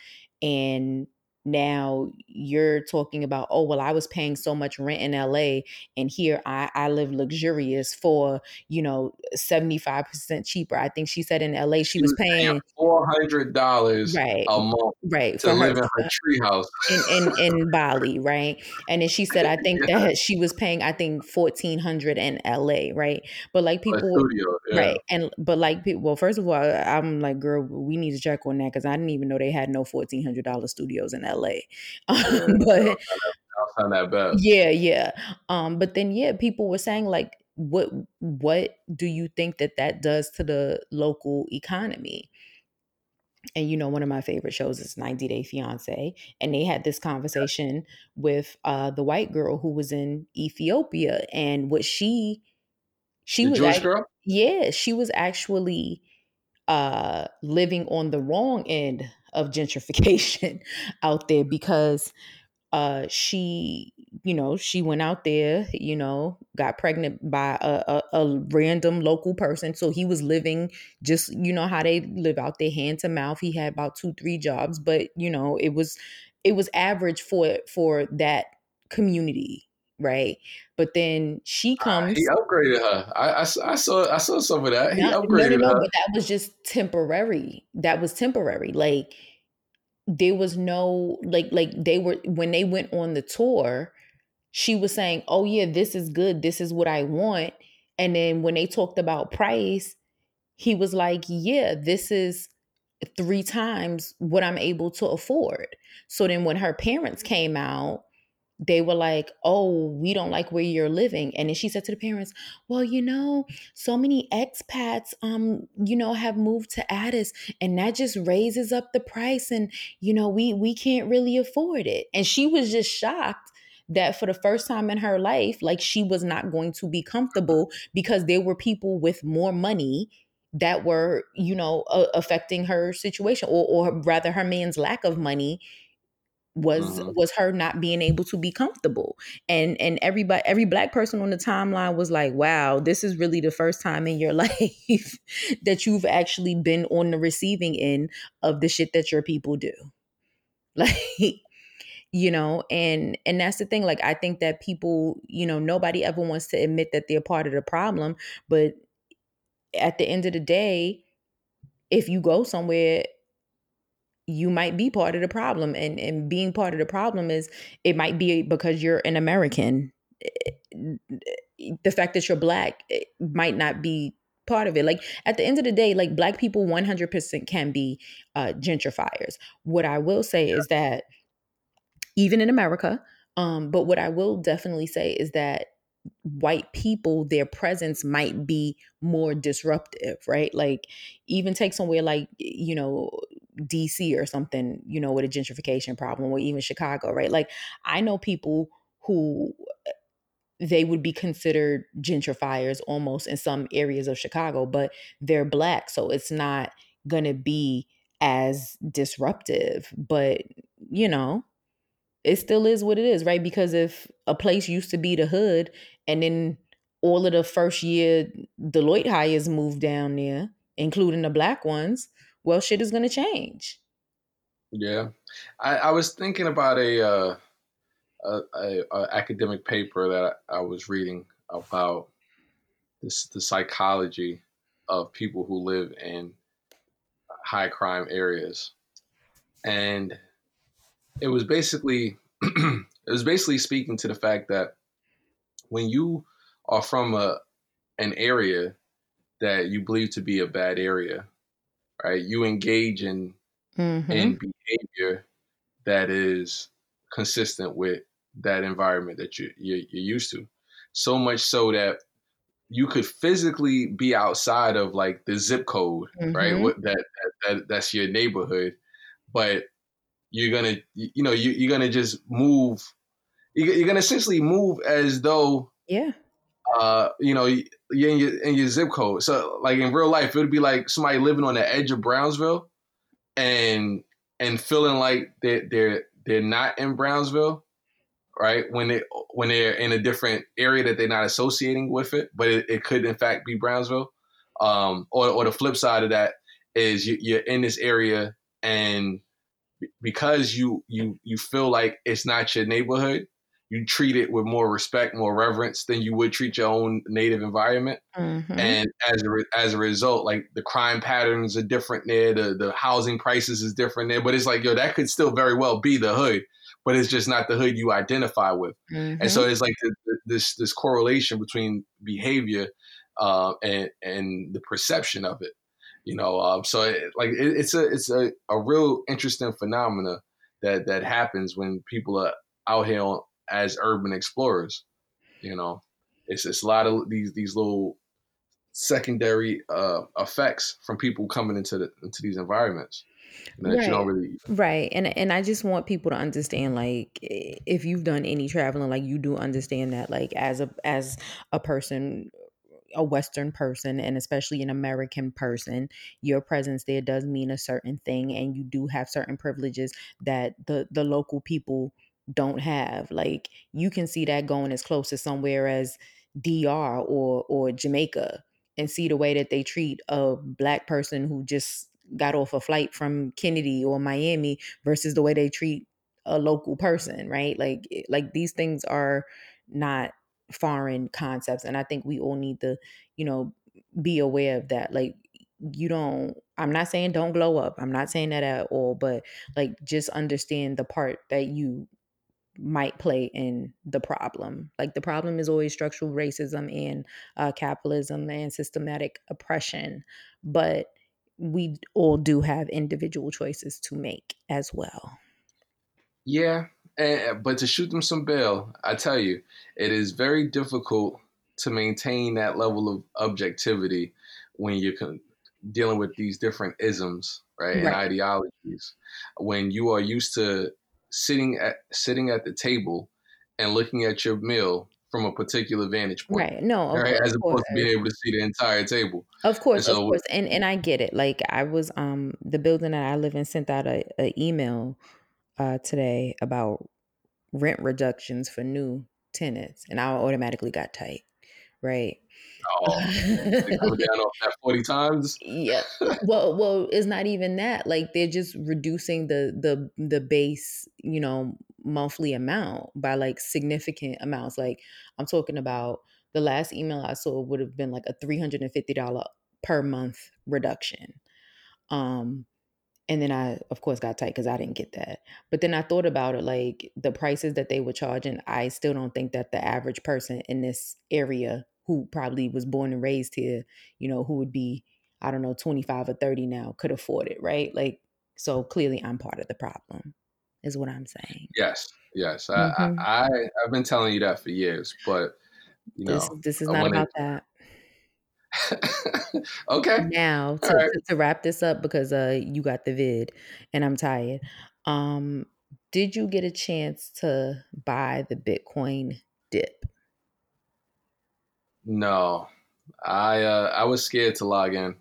and now you're talking about oh well i was paying so much rent in la and here i i live luxurious for you know 75% cheaper. I think she said in la she, she was, was, paying $400 right, a month right to live her, in her treehouse. in, in in bali right? And then she said i think (laughs) yeah. that she was paying i think 1400 in la right? But like people studio, yeah. right and but like people well first of all i'm like girl we need to check on that because i didn't even know they had no $1400 studios in la LA. (laughs) Um, but that bad. Yeah, yeah. Um, but then yeah, people were saying like, what what do you think that that does to the local economy? And you know, one of my favorite shows is 90 Day Fiance, and they had this conversation with uh, the white girl who was in Ethiopia, and what she she the was Jewish act- girl. Yeah, she was actually uh, living on the wrong end of gentrification (laughs) out there because uh she you know she went out there you know got pregnant by a, a, a, random local person. So he was living just you know how they live out there hand to mouth. He had about two three jobs but you know it was it was average for for that community right but then she comes. Uh, he upgraded her. I, I, I, saw I saw some of that. He no, upgraded no, no, her. But that was just temporary. That was temporary. Like there was no like like they were when they went on the tour. She was saying, "Oh yeah, this is good. This is what I want." And then when they talked about price, he was like, "Yeah, this is three times what I'm able to afford. So then when her parents came out, they were like, Oh, we don't like where you're living. And then she said to the parents, Well, you know, so many expats um, you know, have moved to Addis and that just raises up the price and you know, we we can't really afford it. And she was just shocked that for the first time in her life, like she was not going to be comfortable because there were people with more money that were, you know, uh, affecting her situation or, or rather her man's lack of money was Mhm. was her not being able to be comfortable and and everybody every black person on the timeline was like wow this is really the first time in your (laughs) life that you've actually been on the receiving end of the shit that your people do (laughs) like you know and and that's the thing like i think that people you know nobody ever wants to admit that they're part of the problem but at the end of the day if you go somewhere you might be part of the problem and and being part of the problem is it might be because you're an american. The fact that you're black might not be part of it. Like at the end of the day like black people 100% can be uh, gentrifiers. What i will say is that even in america um, but what i will definitely say is that white people their presence might be more disruptive right? Like even take somewhere like you know DC or something, you know, with a gentrification problem, or even Chicago, right? Like, I know people who eh, they would be considered gentrifiers almost in some areas of Chicago, but they're black. So it's not going to be as disruptive. But, you know, it still is what it is, right? Because if a place used to be the hood and then all of the first year Deloitte hires moved down there, including the black ones, well, shit is to change. Yeah, I, I was thinking about a, uh, a, a, a academic paper that I, I was reading about this the psychology of people who live in high crime areas, and it was basically (clears throat) it was basically speaking to the fact that when you are from a an area that you believe to be a bad area, right? You engage in Mhm. in behavior that is consistent with that environment that you you're, you're used to. So much so that you could physically be outside of like the zip code, right? Mhm. What that, that, that that's your neighborhood, but you're gonna you know you, you're gonna just move. You're, you're gonna essentially move as though Yeah. Uh, you know, in your in your zip code. So like in real life, it would be like somebody living on the edge of Brownsville and and feeling like they're they're they're not in Brownsville, right? When they when they're in a different area that they're not associating with it, but it, it could in fact be Brownsville. Um, or or the flip side of that is you, you're in this area and because you you you feel like it's not your neighborhood, you treat it with more respect, more reverence than you would treat your own native environment. Mhm. And as a re- as a result, like the crime patterns are different there, the the housing prices is different there. But it's like yo, that could still very well be the hood, but it's just not the hood you identify with. Mhm. And so it's like the, the, this this correlation between behavior uh, and and the perception of it. You know, um, so it, like it, it's a it's a, a real interesting phenomena that that happens when people are out here on, as urban explorers. You know, it's it's a lot of these these little secondary uh, effects from people coming into the into these environments you know, that you don't Right. really. Right. And and I just want people to understand like if you've done any traveling like you do understand that like as a as a person a western person and especially an american person your presence there does mean a certain thing and you do have certain privileges that the the local people don't have like you can see that going as close as somewhere as DR or or Jamaica and see the way that they treat a black person who just got off a flight from Kennedy or Miami versus the way they treat a local person, right? Like eh, like these things are not foreign concepts and I think we all need to, you know, be aware of that. Like you don't I'm not saying don't glow up. I'm not saying that at all, but like just understand the part that you might play in the problem. Like the problem is always structural racism and uh, capitalism and systematic oppression. But we all do have individual choices to make as well. Yeah, and, but to shoot them some bail, I tell you, it is very difficult to maintain that level of objectivity when you're con- dealing with these different isms, right, and ideologies. When you are used to sitting at sitting at the table and looking at your meal from a particular vantage point. Right. No, right, course, as opposed to being able to see the entire table. Of course, so, of course. And and I get it. Like I was um the building that I live in sent out a, a email uh today about rent reductions for new tenants and I automatically got tight. Right. Oh, coming down off that forty times. yeah. (laughs) Well, well, it's not even that. Like they're just reducing the the the base, you know, monthly amount by like significant amounts. Like I'm talking about the last email I saw would have been like a three hundred and fifty dollar per month reduction. Um, and then I, of course, got tight because I didn't get that. But then I thought about it like the prices that they were charging. I still don't think that the average person in this area who probably was born and raised here, you know, who would be, I don't know, 25 or 30 now could afford it, right? Like, so clearly I'm part of the problem, is what I'm saying. Yes, yes. Mm-hmm. I, I, I've been telling you that for years, but, you know, this, this is not about it, that. (laughs) okay. Now to, right. to, to, wrap this up because uh you got the vid and I'm tired. Um did you get a chance to buy the Bitcoin dip? No. I uh I was scared to log in.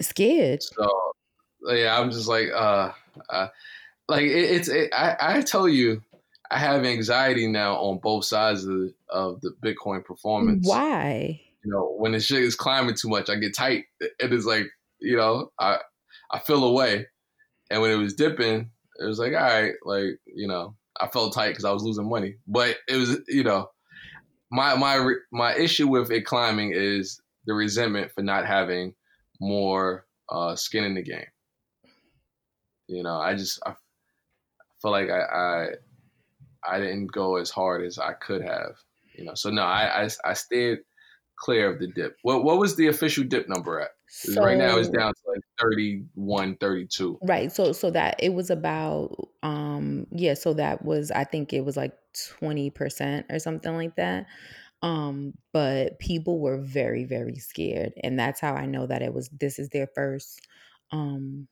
Scared. So yeah, I'm just like uh, uh like it, it's it, I I tell you I have anxiety now on both sides of the, of the Bitcoin performance. Why? you know, when the shit is climbing too much, I get tight. It is like, you know, I I feel away. And when it was dipping, it was like, all right, like, you know, I felt tight because I was losing money. But it was, you know, my my my issue with it climbing is the resentment for not having more uh, skin in the game. You know, I just I feel like I, I I didn't go as hard as I could have. You know, so no, I I, I stayed clear of the dip. What what was the official dip number at? So, right now it's down to like 31, 32. Right. So so that it was about um yeah, so that was I think it was like 20% or something like that. Um but people were very very scared and that's how I know that it was this is their first um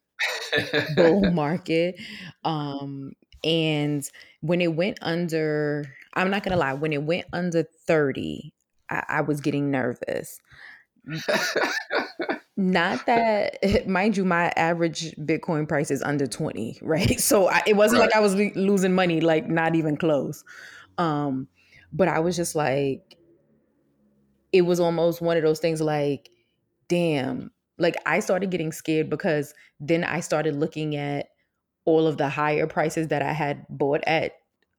bull (laughs) market. Um and when it went under I'm not going to lie, when it went under 30, I, I was getting nervous. Not that, (laughs) mind you, my average Bitcoin price is under 20, right? (laughs) So I, it wasn't right. like I was losing money, like not even close. Um, but I was just like, it was almost one of those things like, damn, like I started getting scared because then I started looking at all of the higher prices that I had bought at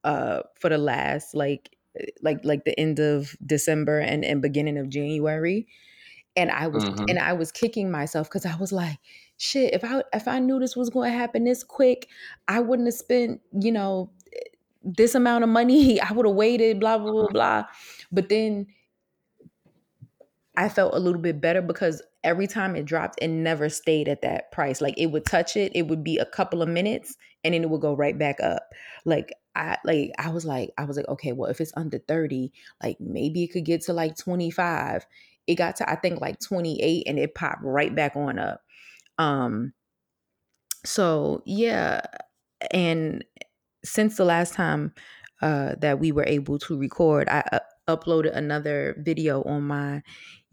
uh for the last like like like the end of December and, and beginning of January. And I was mm-hmm. and I was kicking myself because I was like, shit, if I if I knew this was going to happen this quick, I wouldn't have spent, you know, this amount of money. (laughs) I would have waited, blah, blah, blah, blah. But then I felt a little bit better because every time it dropped, it never stayed at that price. Like it would touch it, it would be a couple of minutes and then it would go right back up. Like I like I was like I was like okay, well if it's under 30, like maybe it could get to like 25. It got to I think like 28 and it popped right back on up. Um so yeah, and since the last time uh, that we were able to record, I uh, uploaded another video on my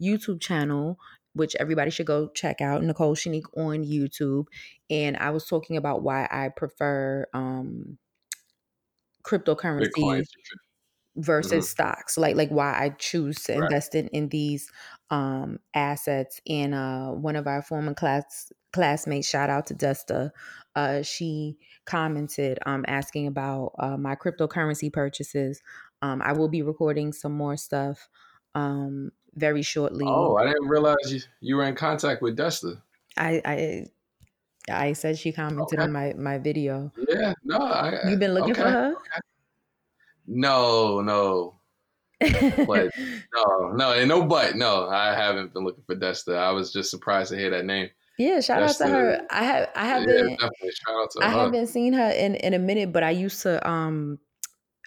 YouTube channel, which everybody should go check out, Nicole Shanique on YouTube. And I was talking about why I prefer um, cryptocurrency. Versus mm-hmm. stocks, like like why I choose to right. invest in in these um, assets. And uh, one of our former class classmates, shout out to Desta, uh, she commented um, asking about uh, my cryptocurrency purchases. Um, I will be recording some more stuff um, very shortly. Oh, I didn't realize you, you were in contact with Desta. I, I I said she commented okay. on my my video. Yeah, no, I, you've been looking okay, for her. Okay. No, no, but (laughs) no, no, and no, but no, I haven't been looking for Desta. I was just surprised to hear that name. Yeah, shout That's out to her. I have I Yeah. Shout out to I her. haven't seen her in in a minute, but I used to um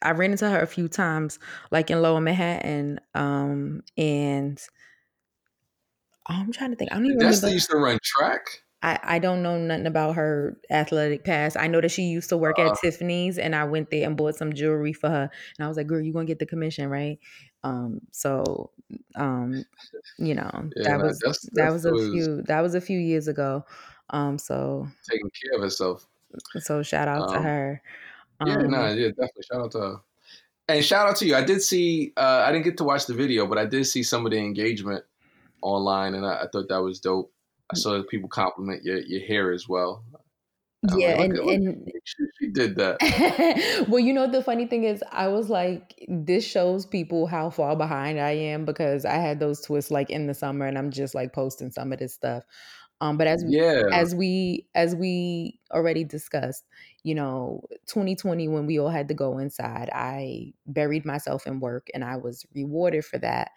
I ran into her a few times, like in Lower Manhattan. Um and I'm trying to think. I don't even Destiny remember. used to run track. I, I don't know nothing about her athletic past. I know that she used to work Uh. at Tiffany's and I went there and bought some jewelry for her. And I was like, girl, you gonna get the commission, right? Um, so um, you know, Yeah, that was Dest- that was a Destiny was few that was a few years ago. Um, so taking care of herself. so shout out to Um, her. Yeah, Um, no, yeah, definitely. Shout out to her. And shout out to you. I did see. Uh, I didn't get to watch the video, but I did see some of the engagement online, and I, I thought that was dope. I saw people compliment your your hair as well. I'm yeah, like, and, look and she, she did that. (laughs) well, you know, the funny thing is, I was like, this shows people how far behind I am because I had those twists like in the summer, and I'm just like posting some of this stuff. Um, but as Yeah, as we as we already discussed, you know, 2020 when we all had to go inside, I buried myself in work, and I was rewarded for that.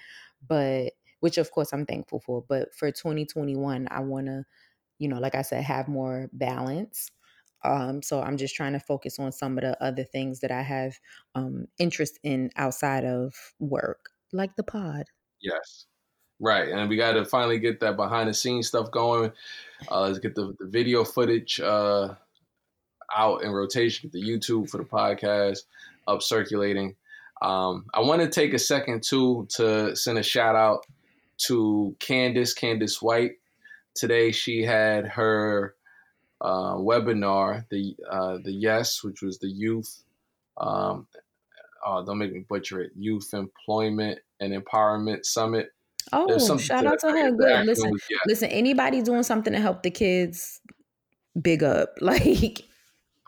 But which, of course, I'm thankful for. But for 2021, I want to, you know, like I said, have more balance. Um, so I'm just trying to focus on some of the other things that I have um, interest in outside of work, like the pod. yes, right. And we got to finally get that behind the scenes stuff going. Uh, let's get the, the video footage uh, out in rotation, get the YouTube for the podcast up circulating. Um, I want to take a second too to send a shout out to Candace, Candace White. Today she had her uh, webinar, the uh, the Yes, which was the youth. Um, oh, don't make me butcher it. Youth Employment and Empowerment Summit. Oh, shout out to her. Good. Listen, was listen. Anybody doing something to help the kids, big up. (laughs) Like,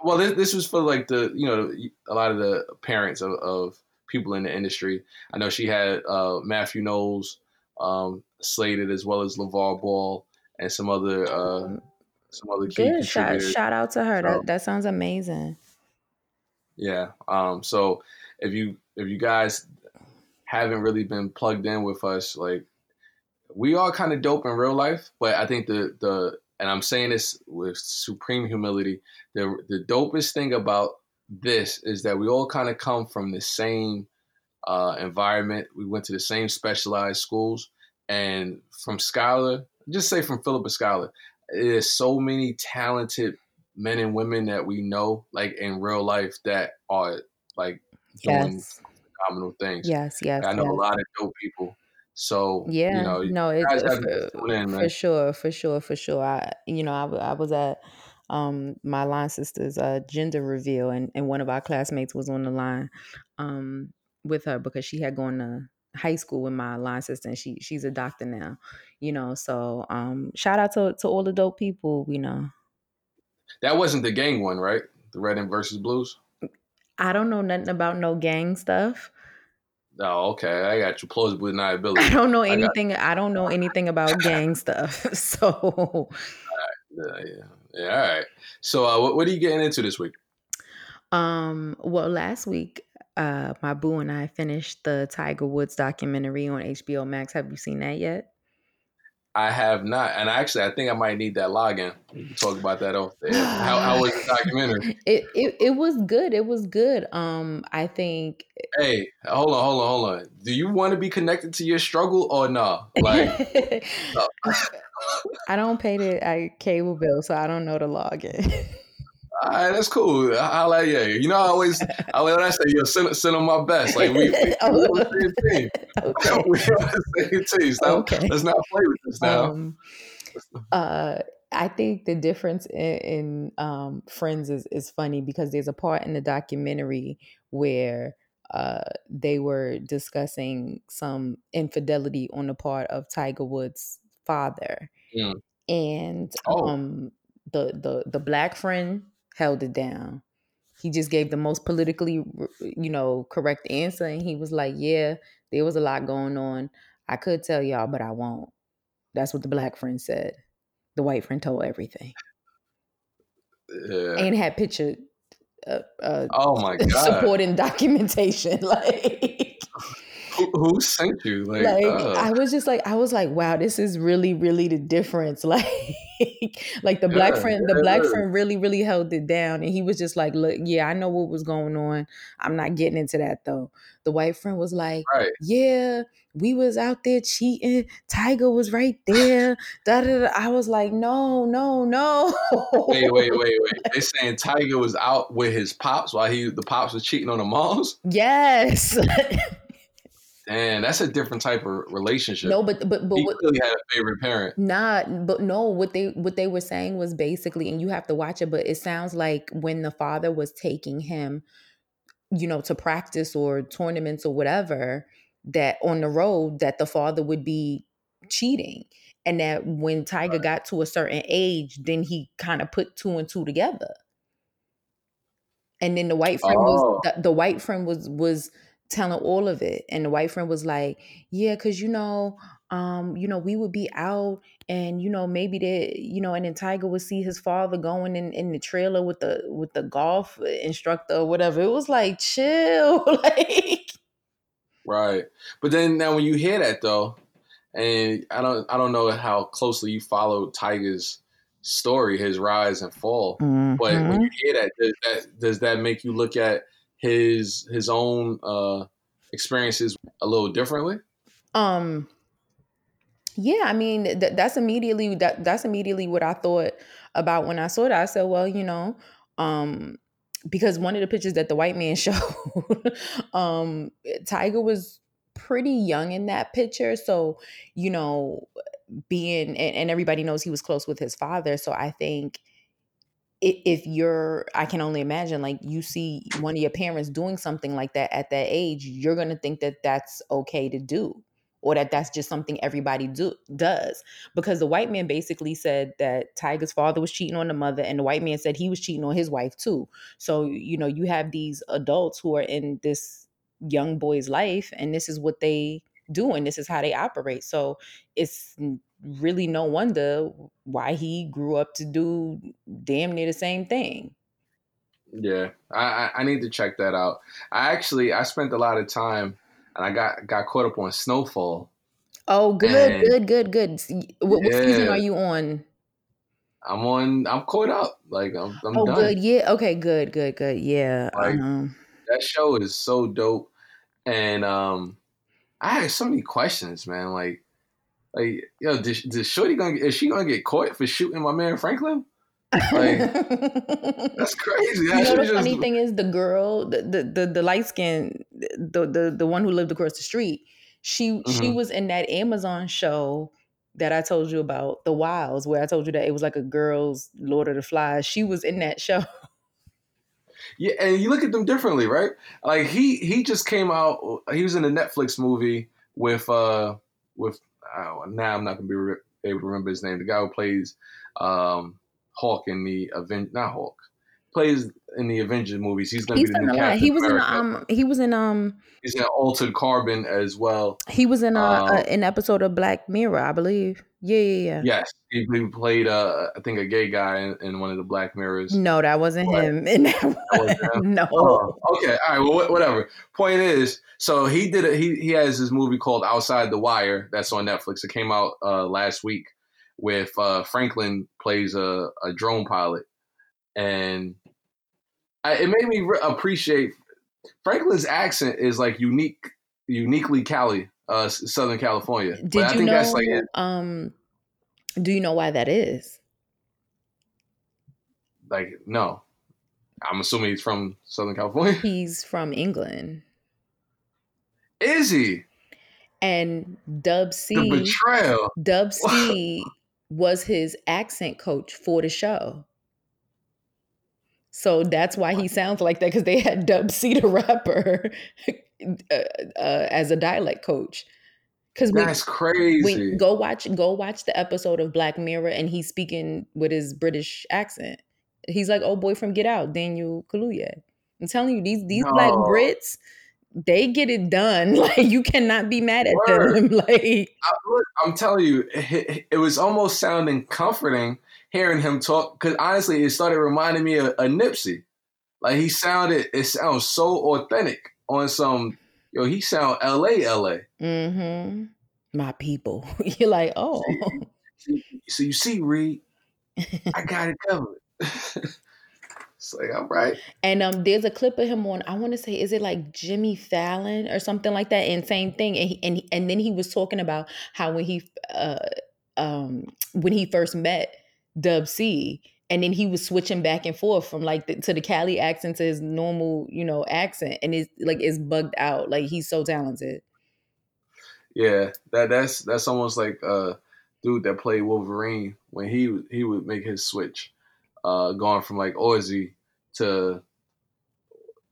Well, this, this was for like the you know a lot of the parents of, of people in the industry. I know she had uh, Matthew Knowles um, slated as well as LeVar Ball and some other uh, some other key good. Shout, shout out to her. So- That that sounds amazing. Yeah. Um, so if you if you guys haven't really been plugged in with us, like we are kind of dope in real life, but I think the the and I'm saying this with supreme humility, the the dopest thing about this is that we all kind of come from the same uh, environment. We went to the same specialized schools, and from Schuyler, just say from Philippa Schuyler, there's so many talented men and women that we know, like in real life, that are like doing Yes. phenomenal things. Yes. Yes. I know yes. a lot of dope people. So Yeah, you know, no, it, guys have to for, in, for sure, for sure, for sure. I, you know, I, I was at um my line sister's uh gender reveal, and and one of our classmates was on the line um with her because she had gone to high school with my line sister, and she she's a doctor now. You know, so um shout out to to all the dope people. You know, that wasn't the gang one, right? The Red and versus Blues. I don't know nothing about no gang stuff. Oh, okay. I got you. Plausible I don't know I anything. I don't know anything about gang stuff. (laughs) So. Yeah, yeah, yeah. All right. So, uh, what, what are you getting into this week? Um, well, last week, uh, my boo and I finished the Tiger Woods documentary on HBO Max. Have you seen that yet? I have not, and actually, I think I might need that login. We can talk about that off (sighs) there. How, how was the documentary? It, it it was good. It was good. Um, I think Hey, hold on, hold on, hold on. Do you want to be connected to your struggle or no? Like, (laughs) I don't pay the I, cable bill, so I don't know the login. (laughs) all right, that's cool. I'll you. You know, I always, I when I say, yo, send, send them my best. Like we, we, (laughs) we on the same team. okay. (laughs) we on the same team. Stop, Okay. Let's not play with this now. Um, uh, I think the difference in, in um, Friends is, is funny because there's a part in the documentary where uh, they were discussing some infidelity on the part of Tiger Woods' father, Mm. and Oh. um, the the the black friend held it down. He just gave the most politically, you know, correct answer, and he was like, "Yeah, there was a lot going on. I could tell y'all, but I won't." That's what the black friend said. The white friend told everything Yeah. and had picture uh, uh, Oh my (laughs) god. supporting documentation. (laughs) Like, who, who sent you? Like, like uh, I was just like I was like, wow, this is really, really the difference. (laughs) Like like the black Yeah, friend, the black is. friend really, really held it down. And he was just like, Look, yeah, I know what was going on. I'm not getting into that though. The white friend was like, right. Yeah, we was out there cheating. Tiger was right there. Da, da, da. I was like, no, no, no. Wait, wait, (laughs) wait, wait. They saying Tiger was out with his pops while he the pops was cheating on the moms. Yes. (laughs) Damn, that's a different type of relationship. no, but but but he what, clearly had a favorite parent. Not, but no, what they what they were saying was basically, and you have to watch it, but it sounds like when the father was taking him, you know, to practice or tournaments or whatever, that on the road, that the father would be cheating. And that when Tiger got to a certain age, then he kind of put two and two together. And then the white friend Oh. was the, the white friend was was telling all of it. And the white friend was like, Yeah, because you know, um, you know, we would be out and you know, maybe that you know, and then Tiger would see his father going in, in the trailer with the with the golf instructor or whatever. It was like chill. (laughs) like Right. But then now when you hear that though, and I don't I don't know how closely you follow Tiger's story, his rise and fall. But Mm-hmm. when you hear that, does that does that make you look at his his own uh experiences a little differently? Um yeah, I mean th- that's immediately that that's immediately what I thought about when I saw it. I said, well, you know, um because one of the pictures that the white man (laughs) showed, um Tiger was pretty young in that picture, so you know, being and, and everybody knows he was close with his father, so I think if you're i can only imagine like you see one of your parents doing something like that at that age you're going to think that that's okay to do or that that's just something everybody do does. Because the white man basically said that tiger's father was cheating on the mother and the white man said he was cheating on his wife too. So you know you have these adults who are in this young boy's life and this is what they do and this is how they operate. So it's really no wonder why he grew up to do damn near the same thing. Yeah, I, I need to check that out. I actually I spent a lot of time and I got got caught up on Snowfall. Oh, good, good, good, good. What, what season are you on? I'm on. I'm caught up. Like I'm, I'm Oh, done. good. Yeah. Okay. Good. Good. Good. Yeah. Like, um, That show is so dope, and um, I had so many questions, man. Like, like yo, did, did Shorty gonna is she gonna get caught for shooting my man Franklin? Like, (laughs) That's crazy. you know the just- funny thing is the girl, the the the, the light skin, the, the the one who lived across the street. She she Mhm. was in that Amazon show that I told you about, The Wilds, where I told you that it was like a girl's Lord of the Flies. She was in that show. (laughs) Yeah, and you look at them differently, right? Like he he just came out. He was in a Netflix movie with uh with uh, now I'm not gonna be re- able to remember his name. The guy who plays um Hawk in the Aven not Hawk plays in the Avengers movies. He's gonna He's be the in new a lot. Captain He was in um he was in um He's in Altered Carbon as well. he was in a, Um, a an episode of Black Mirror, I believe. Yeah, yeah, yeah. Yes, he, he played uh I think a gay guy in, in one of the Black Mirrors. No, that wasn't What? him. (laughs) That wasn't him? no. Oh, okay. All right. Well, wha- whatever. Point is, so he did it. He he has his movie called Outside the Wire that's on Netflix. It came out uh, last week. With uh, Franklin plays a, a drone pilot, and I, it made me re- appreciate Franklin's accent is like unique, uniquely Cali, uh, Southern California. But Did I you think know? that's like um, do you know why that is? Like no, I'm assuming he's from Southern California. (laughs) He's from England, Is he and Dub the C, betrayal? Dub C (laughs) was his accent coach for the show. So that's why he sounds like that because they had Dub C, the rapper, (laughs) uh, uh, as a dialect coach. Because That's crazy. Go watch go watch the episode of Black Mirror and he's speaking with his British accent. He's like, oh boy from Get Out, Daniel Kaluuya. I'm telling you, these these black Brits, they get it done. (laughs) Like you cannot be mad at Word. them. (laughs) Like I, I'm telling you, it, it was almost sounding comforting hearing him talk. Because honestly, it started reminding me of, of Nipsey. Like he sounded, it sounds so authentic on some yo, he sound L.A. L.A. Mm-hmm. My people. (laughs) You're like, oh. So you see, Reed, (laughs) I got it covered. (laughs) it's like, all right. And um, there's a clip of him on. I want to say, is it like Jimmy Fallon or something like that? And same thing. And he, and he, and then he was talking about how when he uh um when he first met Dub C, and then he was switching back and forth from like the, to the Cali accent to his normal, you know, accent, and it's like it's bugged out. Like he's so talented. Yeah, that that's that's almost like a dude that played Wolverine when he he would make his switch, uh, going from like Aussie to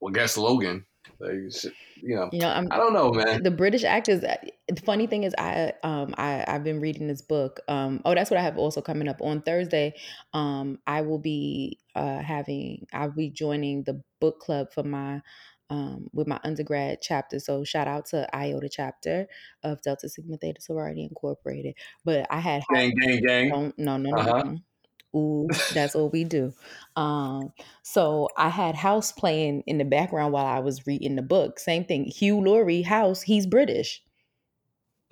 well, guess Logan. Like, you know, you know, I'm, I don't know, man. The British actors. Uh, the funny thing is, I um I I've been reading this book. Um, oh, that's what I have also coming up on Thursday. Um, I will be uh having I'll be joining the book club for my um, with my undergrad chapter. So shout out to IOTA chapter of Delta Sigma Theta Sorority Incorporated. But I had gang, gang, gang. No, no, no, uh-huh. no. Ooh, that's what we do. Um, so I had House playing in the background while I was reading the book. Same thing. Hugh Laurie, House, he's British.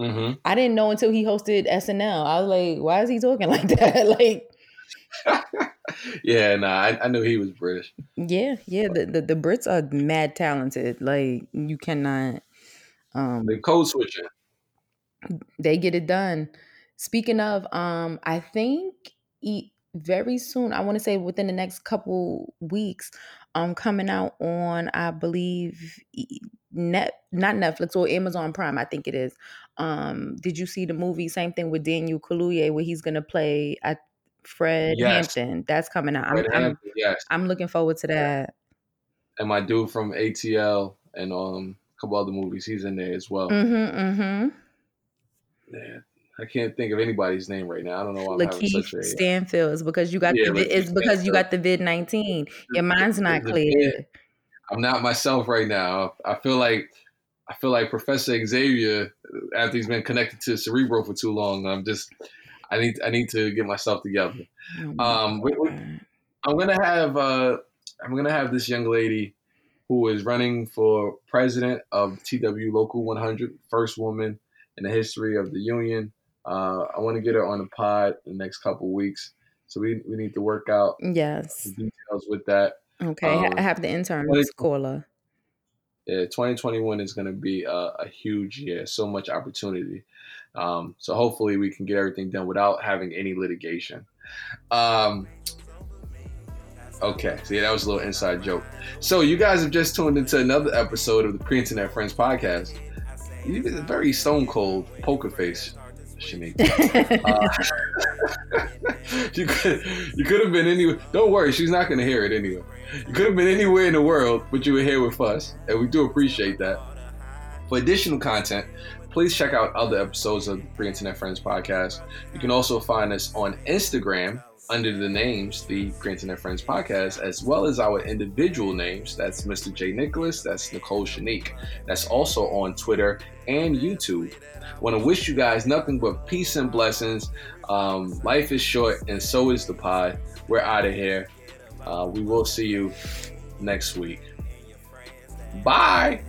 Mm-hmm. I didn't know until he hosted SNL. I was like, why is he talking (laughs) like that? like, (laughs) yeah, nah, I, I, knew he was British. Yeah, yeah. The, the, the Brits are mad talented. Like you cannot. Um, they code switching. They get it done. Speaking of, um, I think very soon. I want to say within the next couple weeks. Um, coming out on I believe net not Netflix or Amazon Prime. I think it is. Um, did you see the movie? Same thing with Daniel Kaluuya, where he's gonna play. I Fred yes. Hampton. That's coming out. I'm, Hampton, I'm, yes. I'm looking forward to that. And my dude from ATL and um a couple other movies, he's in there as well. Mm-hmm. Mm-hmm. Yeah. I can't think of anybody's name right now. I don't know why I'm Lakeith having such a Stanfield is because you got yeah, the, it's because you got the vid nineteen. Your mind's not clear. I'm not myself right now. I feel like I feel like Professor Xavier after he's been connected to Cerebro for too long. I'm just I need I need to get myself together. Oh um, we, we, I'm gonna have uh, I'm gonna have this young lady who is running for president of TW Local 100, first woman in the history of the union. Uh, I want to get her on the pod in the next couple weeks, so we we need to work out yes details with that. Okay, um, I have the intern call her. Yeah, 2021 is going to be a, a, huge year. So much opportunity. Um, so hopefully we can get everything done without having any litigation. Um, okay, so yeah, that was a little inside joke. So you guys have just tuned into another episode of the Pre-Internet Friends podcast. You're very stone cold poker face, Shanique. uh, (laughs) you could you could have been anywhere. Don't worry, she's not going to hear it anyway. You could have been anywhere in the world, but you were here with us, and we do appreciate that. For additional content, please check out other episodes of the Pre Internet Friends podcast. You can also find us on Instagram under the names the Pre Internet Friends podcast, as well as our individual names. That's Mr. J. Nicholas, that's Nicole Shanique. That's also on Twitter and YouTube. Want to wish you guys nothing but peace and blessings. Um, life is short, and so is the pod. We're out of here. Uh, we will see you next week. Bye.